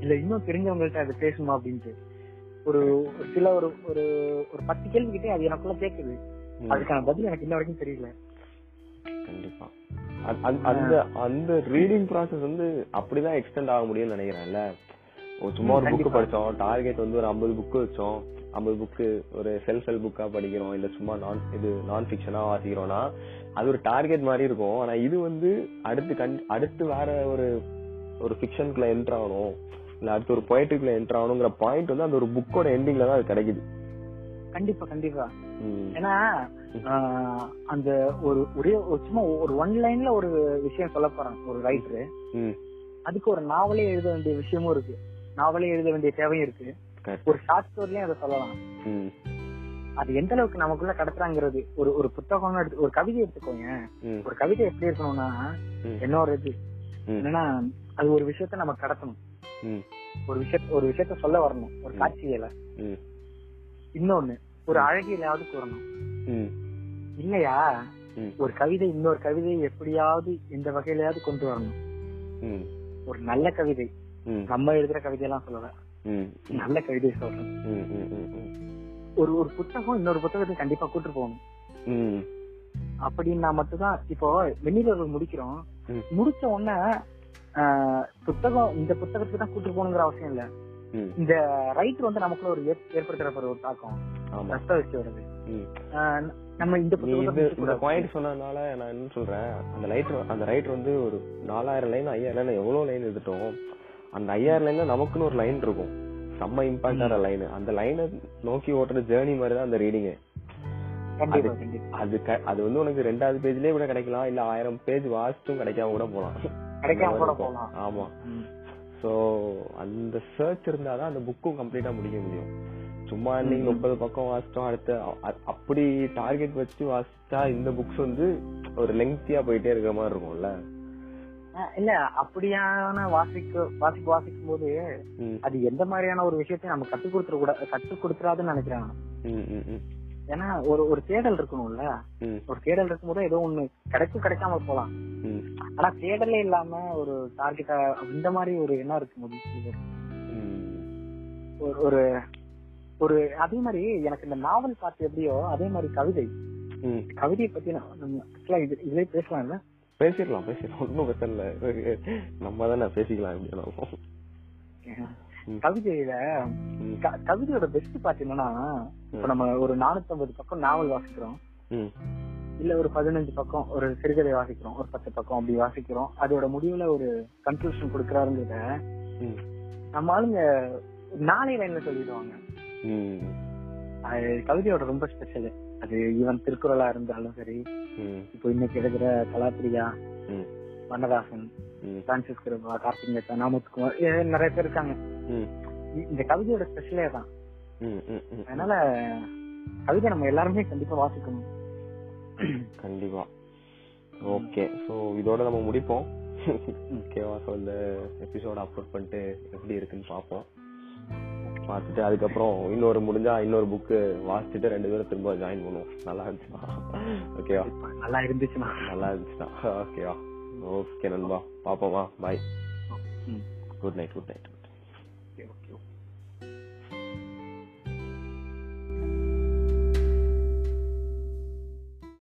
இல்ல இன்னும் தெரிஞ்சவங்கள்ட்ட அது பேசுமா அப்படின்ட்டு. ஒரு சில ஒரு ஒரு ஒரு பத்து கேள்வி கிட்டே அது எனக்குள்ள கேக்குது. அதுக்கான பதில் எனக்கு இன்ன வரைக்கும் தெரியல. கண்டிப்பா. அந்த- அந்த- ரீடிங் ப்ராசஸ் வந்து அப்படிதான் எக்ஸ்டெண்ட் ஆக முடியும்னு நினைக்கிறேன்ல. சும்மா ஒரு புக். படிச்சோம் டார்கெட் வந்து ஒரு ஐம்பது புக் வச்சோம். ஐம்பது புக்கு ஒரு செல்ஃப் ஹெல்ப் புக்கா படிக்கிறோம் இல்ல சும்மா நான் இது நான் ஃபிக்ஷனா வாசிக்கிறோம்னா அது ஒரு டார்கெட் மாதிரி இருக்கும். ஆனா இது வந்து அடுத்து கண் அடுத்து வேற ஒரு ஒரு ஃபிக்ஷனுக்குள்ள என்டர் ஆகணும். இல்ல அடுத்து ஒரு பொயட்ரிக்குள்ள என்டர் ஆகணுங்கிற பாயிண்ட் வந்து அந்த ஒரு புக்கோட எண்டிங்ல தான் அது கிடைக்குது. கண்டிப்பா கண்டிப்பா. ஏன்னா அந்த ஒரு ஒரே சும்மா ஒரு ஒன் லைன்ல ஒரு விஷயம் சொல்ல போறான் ஒரு ரைட்டரு அதுக்கு ஒரு நாவலே எழுத வேண்டிய விஷயமும் இருக்கு. நாவலே எழுத வேண்டிய தேவையும் இருக்கு. ஒரு ஷார்ட் ஸ்டோரிலயும் அதை சொல்லலாம். அது எந்த அளவுக்கு நமக்குள்ள கடத்துறாங்கிறது? ஒரு ஒரு புத்தகம்னு எடுத்து ஒரு கவிதை எடுத்துக்கோங்க. ஒரு கவிதை எப்படி இருக்கணும்னா என்னோட இது என்னன்னா அது ஒரு விஷயத்த நம்ம கடத்தணும். ஒரு விஷயத்த ஒரு விஷயத்த சொல்ல வரணும். ஒரு காட்சியில. இன்னொன்னு ஒரு அழகியலாவது கூறணும். இல்லையா? ஒரு கவிதை இன்னொரு கவிதையை எப்படியாவது இந்த வகையிலயாவது கொண்டு வரணும். ஒரு நல்ல கவிதை. நம்ம எழுதுற கவிதையெல்லாம் சொல்லல. நல்ல கவிதை சொல்றேன். ஒரு ஒரு புத்தகம் இன்னொரு புத்தகத்தை கண்டிப்பா கூட்டு போகணும். அப்படின்னா மட்டும்தான் இப்போ வெண்ணிலவர்கள் முடிக்கிறோம். முடிச்ச உடனே புத்தகம் இந்த புத்தகத்துக்கு தான் கூட்டு போகணுங்கிற அவசியம் இல்ல. இந்த ரைட்டர் வந்து நமக்குள்ள ஒரு ஏற்- ஏற்படுத்துற ஒரு தாக்கம். ரத்த வச்சு நம்ம இந்த இந்த. பாயிண்ட் சொன்னதுனால நான் என்ன சொல்றேன் அந்த ரைட்டர் அந்த ரைட்டர் வந்து ஒரு நாலாயிரம் லைன் ஐயாயிரம் லைன் எவ்வளவு லைன் எழுதிட்டோம் அந்த ஐயாயிரம் லைன்ல நமக்குன்னு ஒரு லைன் இருக்கும். செம்ம இம்பாக்ட் ஆன லைன் அந்த லைனை நோக்கி ஓட்டுற ஜேர்னி மாதிரி தான் அந்த ரீடிங் கண்டிப்பா கண்டிப்பா. அது அது வந்து உனக்கு ரெண்டாவது பேஜ்லயே கூட கிடைக்கலாம் இல்ல ஆயிரம் பேஜ் வாசிச்சும் கிடைக்காம கூட போலாம் கிடைக்காம கூட. போகலாம். ஆமா. சோ அந்த சர்ச் இருந்தாதான் அந்த புக்கும் கம்ப்ளீட்டா முடிக்க முடியும். சும்மா நீங்க. முப்பது பக்கம் வாசிச்சோம் அடுத்து அப்படி டார்கெட் வச்சு வாசிச்சா இந்த புக்ஸ் வந்து ஒரு லெங்க்தியா போயிட்டே இருக்கிற மாதிரி இருக்கும்ல. இல்ல அப்படியான வாசிக்க வாசிக்க வாசிக்கும் போது அது எந்த மாதிரியான ஒரு விஷயத்தையும் நம்ம கத்து கொடுத்துட கூட கத்து கொடுத்துறாதுன்னு நினைக்கிறேன் ஏன்னா ஒரு ஒரு தேடல் இருக்கணும்ல. ஒரு தேடல் இருக்கும்போது ஏதோ ஒண்ணு கிடைக்கும் கிடைக்காம போலாம். ஆனா தேடலே இல்லாம ஒரு டார்கெட்டா இந்த மாதிரி ஒரு எண்ணம் ம். ஒரு ஒரு ஒரு அதே மாதிரி எனக்கு இந்த நாவல் பார்த்து எப்படியோ அதே மாதிரி கவிதை. கவிதையை பத்தி நான் இது இதே பேசலாம் இல்ல? பேசிடலாம் பேசிடலாம். ஒன்றும் பிரச்சனை இல்ல. நம்ம தானே பேசிக்கலாம் எப்படி. கவிதையில கவிதையோட பெஸ்ட் பார்ட் என்னன்னா இப்ப நம்ம ஒரு நானூத்தி ஐம்பது பக்கம் நாவல் வாசிக்கிறோம். இல்ல ஒரு பதினஞ்சு பக்கம் ஒரு சிறுகதை வாசிக்கிறோம். ஒரு பத்து பக்கம் அப்படி வாசிக்கிறோம். அதோட முடிவுல ஒரு கன்க்ளூஷன் கொடுக்கறாருங்கிறத நம்ம ஆளுங்க நாளை லைன்ல சொல்லிடுவாங்க. அது கவிதையோட ரொம்ப ஸ்பெஷல் அது ஈவன் திருக்குறளா இருந்தாலும் சரி இப்போ இன்னைக்கு எழுதுற கலாப்பிரியா வண்ணதாசன் பிரான்சிஸ் கிருபா கார்த்திக் மேத்தா நாமத்துக்குமார் இது நிறைய பேர் இருக்காங்க. இந்த கவிதையோட ஸ்பெஷலே தான் ம், ம், ம். அதனால கவிதை நம்ம எல்லாருமே கண்டிப்பா வாசிக்கணும். கண்டிப்பா. ஓகே சோ இதோட நம்ம முடிப்போம். ஓகேவா சோ இந்த எபிசோட அப்லோட் பண்ணிட்டு எப்படி இருக்குன்னு பார்ப்போம். பார்த்துட்டு அதுக்கப்புறம் இன்னொரு முடிஞ்சா இன்னொரு புக்கு வாசிச்சுட்டு ரெண்டு பேரும் திரும்ப ஜாயின் பண்ணுவோம். நல்லா இருந்துச்சுன்னா. ஓகேவா நல்லா இருந்துச்சுன்னா. நல்லா இருந்துச்சுன்னா. ஓகேவா ஓகே நண்பா பாப்போமா bye. Good night good night